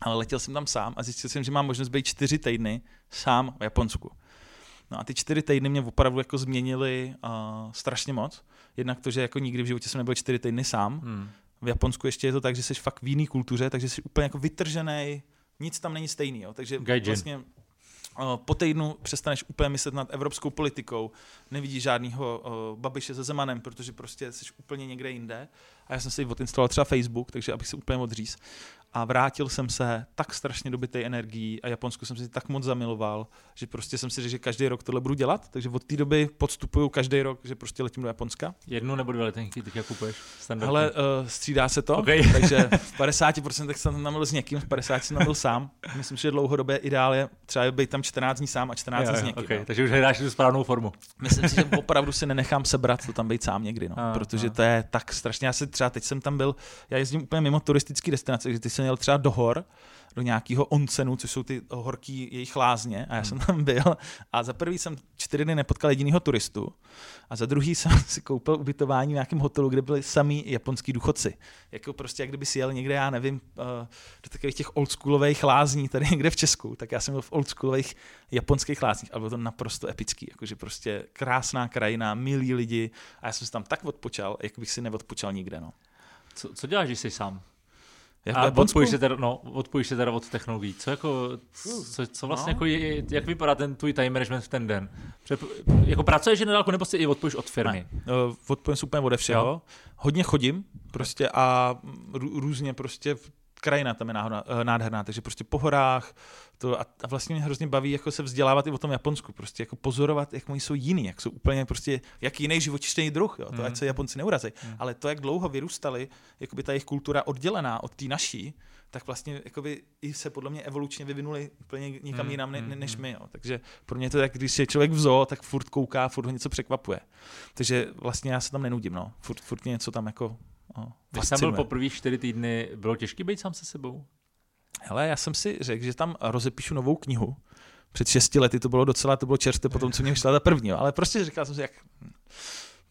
ale letěl jsem tam sám a zjistil jsem, že mám možnost být čtyři týdny sám v Japonsku. No a ty čtyři týdny mě opravdu jako změnily uh, strašně moc. Jednak to, že jako nikdy v životě jsem nebyl čtyři týdny sám. Hmm. V Japonsku ještě je to tak, že jsi fakt v jiný kultuře, takže jsi úplně jako vytržený, nic tam není stejný. Jo. Takže Gaijin. vlastně po týdnu přestaneš úplně myslet nad evropskou politikou, nevidíš žádného uh, babiše se Zemanem, protože prostě jsi úplně někde jinde. A já jsem si odinstaloval třeba Facebook, takže abych se úplně odříz a vrátil jsem se tak strašně dobitej energií a Japonsku jsem si tak moc zamiloval, že prostě jsem si řekl, že každý rok tohle budu dělat, takže od té doby podstupuju každý rok, že prostě letím do Japonska. Jednu nebo dvě letenky teď kupuješ? Standardně. Ale uh, střídá se to, okay. takže v 50% jsem tam byl s někým, v 50% jsem tam byl sám. Myslím, že dlouhodobě ideál je třeba být tam 14 dní sám a 14 dní s někým. Okay. Takže už hledáš tu správnou formu. Myslím si, že opravdu si nenechám sebrat to tam být sám někdy, no, a, protože a. to je tak strašně. Já si třeba teď jsem tam byl, já jezdím úplně mimo turistické destinace, že ty jsem jel třeba do hor, do nějakého oncenu, což jsou ty horký jejich lázně a já jsem hmm. tam byl a za prvý jsem čtyři dny nepotkal jedinýho turistu a za druhý jsem si koupil ubytování v nějakém hotelu, kde byli samý japonský důchodci. Jako prostě, jak kdyby si jel někde, já nevím, eh, do takových těch oldschoolových lázní tady někde v Česku, tak já jsem byl v oldschoolových japonských lázních, ale bylo to naprosto epický, jakože prostě krásná krajina, milí lidi a já jsem se tam tak odpočal, jak bych si neodpočal nikde. No. Co, co děláš, když jsi sám? Jak a odpojíš se, teda, no, odpojíš se teda od technologií. Co, jako, co, co vlastně, no. jako je, jak vypadá ten tvůj time management v ten den? Před, jako pracuješ na dálku, nebo si i odpojíš od firmy? Ne, uh, odpojím se úplně ode všeho. Jo. Hodně chodím prostě a různě prostě krajina tam je eh, nádherná, takže prostě po horách, to a, a vlastně mě hrozně baví jako se vzdělávat i o tom Japonsku, prostě jako pozorovat, jak oni jsou jiný, jak jsou úplně prostě, jak jiný živočišný druh, jo, to mm. ať se Japonci neurazí, mm. ale to, jak dlouho vyrůstali, jakoby ta jejich kultura oddělená od té naší, tak vlastně jakoby i se podle mě evolučně vyvinuli úplně někam mm, jinam ne, ne, než my. Jo. Takže pro mě to tak, když je člověk v zoo, tak furt kouká, furt ho něco překvapuje. Takže vlastně já se tam nenudím, no. Furt, furt něco tam jako No, Když jsem byl poprvé čtyři týdny, bylo těžké být sám se sebou? Hele, já jsem si řekl, že tam rozepíšu novou knihu. Před šesti lety to bylo docela, to bylo čerstvé potom, co mě vyšla ta první, ale prostě říkal jsem si, jak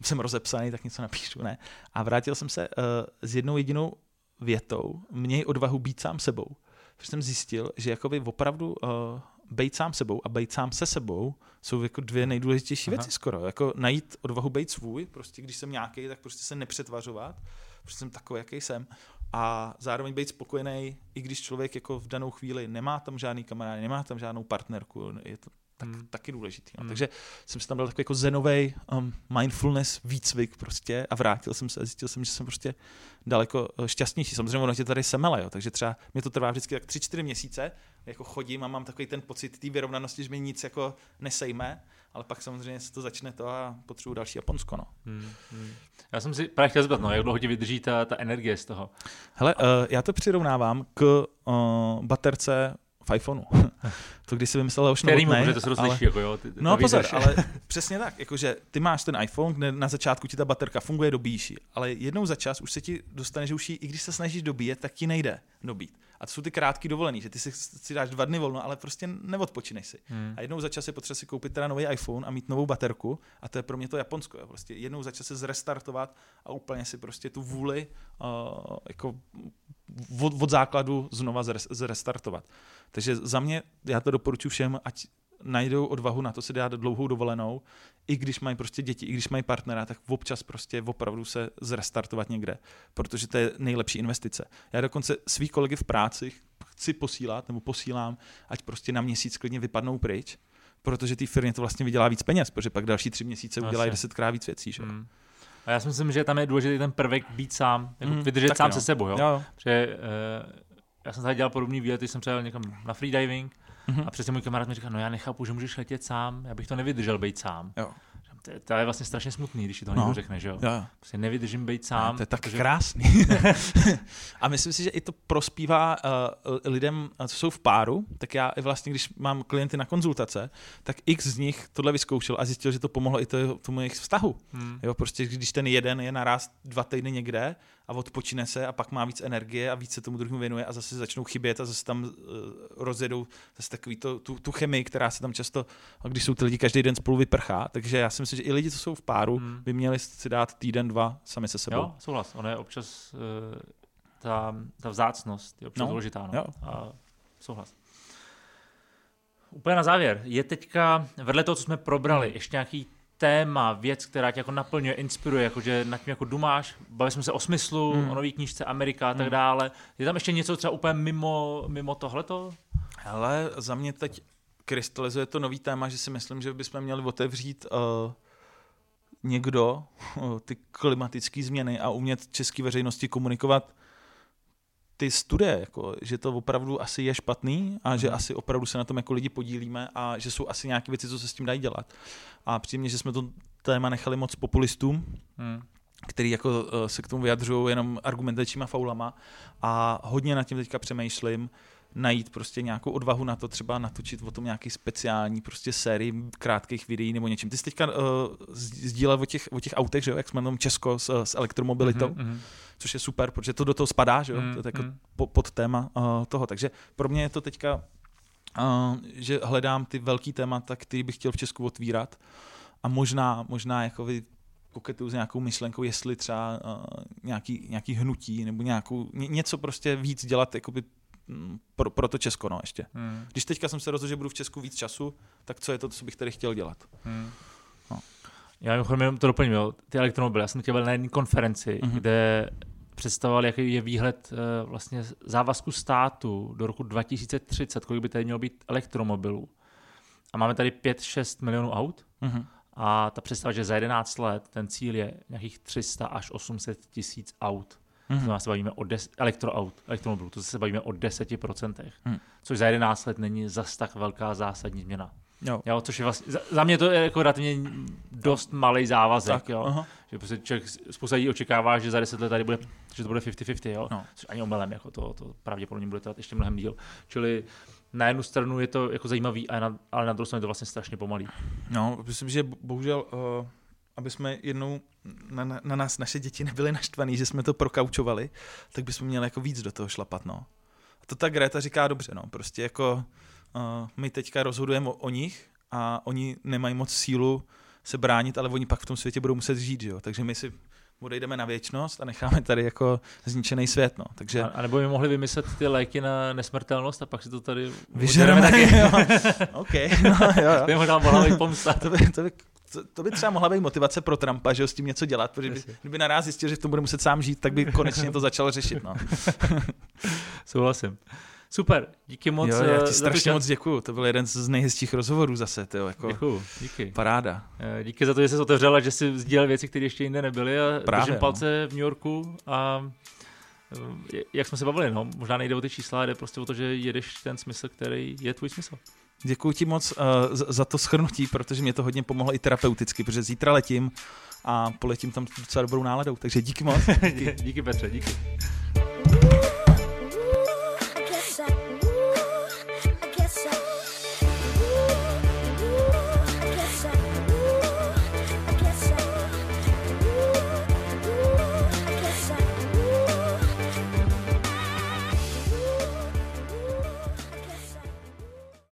jsem rozepsaný, tak něco napíšu, ne. A vrátil jsem se uh, s jednou jedinou větou, měj odvahu být sám sebou. Protože jsem zjistil, že jakoby opravdu uh, být sám sebou a být sám se sebou jsou jako dvě nejdůležitější Aha. věci skoro. Jako najít odvahu být svůj, prostě když jsem nějaký, tak prostě se nepřetvařovat protože jsem takový, jaký jsem. A zároveň být spokojený, i když člověk jako v danou chvíli nemá tam žádný kamarád, nemá tam žádnou partnerku, je to tak, hmm. taky důležitý. No. Hmm. Takže jsem si tam dal takový jako zenový um, mindfulness výcvik prostě a vrátil jsem se a zjistil jsem, že jsem prostě daleko uh, šťastnější. Samozřejmě ono tě tady semele, jo, takže třeba mě to trvá vždycky tak 3-4 měsíce, jako chodím a mám takový ten pocit té vyrovnanosti, že mi nic jako nesejme, ale pak samozřejmě se to začne to a potřebuji další Japonsko. No. Hmm, hmm. Já jsem si právě chtěl zeptat, no, jak dlouho ti vydrží ta, ta energie z toho? Hele, uh, já to přirovnávám k uh, baterce v iPhoneu. to když si vymyslel už Který novotnej, to se ale... jako jo. Ty, no pozor, ale přesně tak, jakože ty máš ten iPhone, kde na začátku ti ta baterka funguje, dobíjíš ji, ale jednou za čas už se ti dostane, že už ji, i když se snažíš dobíjet, tak ti nejde dobít. A to jsou ty krátké dovolený, že ty si, si dáš dva dny volno, ale prostě neodpočineš si. Hmm. A jednou za čas je potřeba si koupit teda nový iPhone a mít novou baterku. A to je pro mě to Japonsko. Je prostě jednou za čas se zrestartovat a úplně si prostě tu vůli uh, jako od, od základu znova zrestartovat. Takže za mě, já to doporučuji všem, ať najdou odvahu na to si dát dlouhou dovolenou, i když mají prostě děti, i když mají partnera, tak občas prostě opravdu se zrestartovat někde, protože to je nejlepší investice. Já dokonce svých kolegy v práci chci posílat, nebo posílám, ať prostě na měsíc klidně vypadnou pryč, protože ty firmě to vlastně vydělá víc peněz, protože pak další tři měsíce udělají desetkrát víc věcí. Že? Hmm. A já si myslím, že tam je důležitý ten prvek být sám, jako mm, vydržet sám no. se sebou. Jo? Jo. Že, uh, já jsem tady dělal podobný výlet, když jsem přijel někam na freediving mm-hmm. a přesně můj kamarád mi říkal, no já nechápu, že můžeš letět sám, já bych to nevydržel být sám. Jo. To, to je vlastně strašně smutný, když ti to no. někdo řekne, že jo? jo. Prostě nevydržím být sám. to je tak protože... krásný. a myslím si, že i to prospívá uh, lidem, co jsou v páru, tak já vlastně, když mám klienty na konzultace, tak x z nich tohle vyzkoušel a zjistil, že to pomohlo i to, tomu jejich vztahu. Hmm. Jo, prostě když ten jeden je naraz dva týdny někde a odpočine se a pak má víc energie a víc se tomu druhému věnuje a zase začnou chybět a zase tam uh, rozjedou zase takový to, tu, tu chemii, která se tam často, když jsou ty lidi každý den spolu vyprchá, takže já si myslím, že i lidi, co jsou v páru, hmm. by měli si dát týden, dva sami se sebou. Jo, souhlas. Ono je občas uh, ta, ta vzácnost je občas no. důležitá. No. Jo. A souhlas. Úplně na závěr. Je teďka, vedle toho, co jsme probrali, ještě nějaký téma, věc, která tě jako naplňuje, inspiruje, jakože nad tím jako dumáš, bavili jsme se o smyslu, hmm. o nový knížce Amerika a tak hmm. dále. Je tam ještě něco třeba úplně mimo, mimo tohleto? Ale za mě teď krystalizuje to nový téma, že si myslím, že bychom měli otevřít uh, někdo uh, ty klimatické změny a umět české veřejnosti komunikovat ty studie, jako, že to opravdu asi je špatný a že hmm. asi opravdu se na tom jako lidi podílíme a že jsou asi nějaké věci, co se s tím dají dělat. A přímě, že jsme to téma nechali moc populistům, hmm který jako uh, se k tomu vyjadřují jenom argumentačníma faulama a hodně nad tím teďka přemýšlím, najít prostě nějakou odvahu na to, třeba natočit o tom nějaký speciální prostě sérii krátkých videí nebo něčím. Ty jsi teďka uh, sdílel o těch, o těch autech, že jo, jak jsme tam Česko s, s elektromobilitou, mm-hmm. což je super, protože to do toho spadá, že jo, mm-hmm. to je jako mm. po, pod téma uh, toho. Takže pro mě je to teďka, uh, že hledám ty velký témata, který bych chtěl v Česku otvírat a možná, možná jako vy koketuju s nějakou myšlenkou, jestli třeba uh, nějaký, nějaký hnutí nebo nějakou, ně, něco prostě víc dělat jakoby pro, pro to Česko, no ještě. Hmm. Když teďka jsem se rozhodl, že budu v Česku víc času, tak co je to, co bych tady chtěl dělat? Hmm. No. Já mimochodem to doplním, jo. ty elektromobily. Já jsem chtěl na jedné konferenci, hmm kde představoval, jaký je výhled uh, vlastně závazku státu do roku 2030, kolik by tady mělo být elektromobilů. A máme tady 5-6 milionů aut. hmm A ta představa, že za 11 let ten cíl je nějakých 300 až 800 tisíc aut. Mm-hmm. To se bavíme o des, elektroaut, elektromobilů, to se bavíme o 10%, mm. což za 11 let není zas tak velká zásadní změna. Jo. jo což je vlastně, za, za mě to je jako relativně dost malý závazek, tak, jo. Aha. Že prostě člověk, spousta lidí očekává, že za 10 let tady bude, že to bude 50-50, jo. No. Což ani omylem, jako to, to pravděpodobně bude trvat ještě mnohem díl. Čili na jednu stranu je to jako zajímavý, ale na druhou stranu je to vlastně strašně pomalý. No, myslím, že bohužel uh aby jsme jednou na, na, na nás naše děti nebyly naštvaný, že jsme to prokaučovali, tak bychom měli jako víc do toho šlapat, no. A to ta Greta říká dobře, no, prostě jako uh, my teďka rozhodujeme o, o nich a oni nemají moc sílu se bránit, ale oni pak v tom světě budou muset žít, jo. Takže my si odejdeme na věčnost a necháme tady jako zničený svět. No. Takže... A, a nebo by mohli vymyslet ty léky na nesmrtelnost a pak si to tady vyžereme taky. jo. OK, no, jo, jo. To by možná mohla být pomsta. to, by, to by to, to by třeba mohla být motivace pro Trumpa, že s tím něco dělat, protože by, kdyby naraz zjistil, že v tom bude muset sám žít, tak by konečně to začal řešit. No. Souhlasím. Super, díky moc. Jo, já ti strašně moc děkuju, to byl jeden z nejhezčích rozhovorů zase. Tyjo, jako děkuju, díky. Paráda. Eh, díky za to, že jsi otevřel a že jsi sdílel věci, které ještě jinde nebyly a Právě, držím no. palce no. v New Yorku a eh, jak jsme se bavili, no, možná nejde o ty čísla, jde prostě o to, že jedeš ten smysl, který je tvůj smysl. Děkuji ti moc uh, za to schrnutí, protože mě to hodně pomohlo i terapeuticky, protože zítra letím a poletím tam docela dobrou náladou, takže díky moc. díky, díky Petře, díky.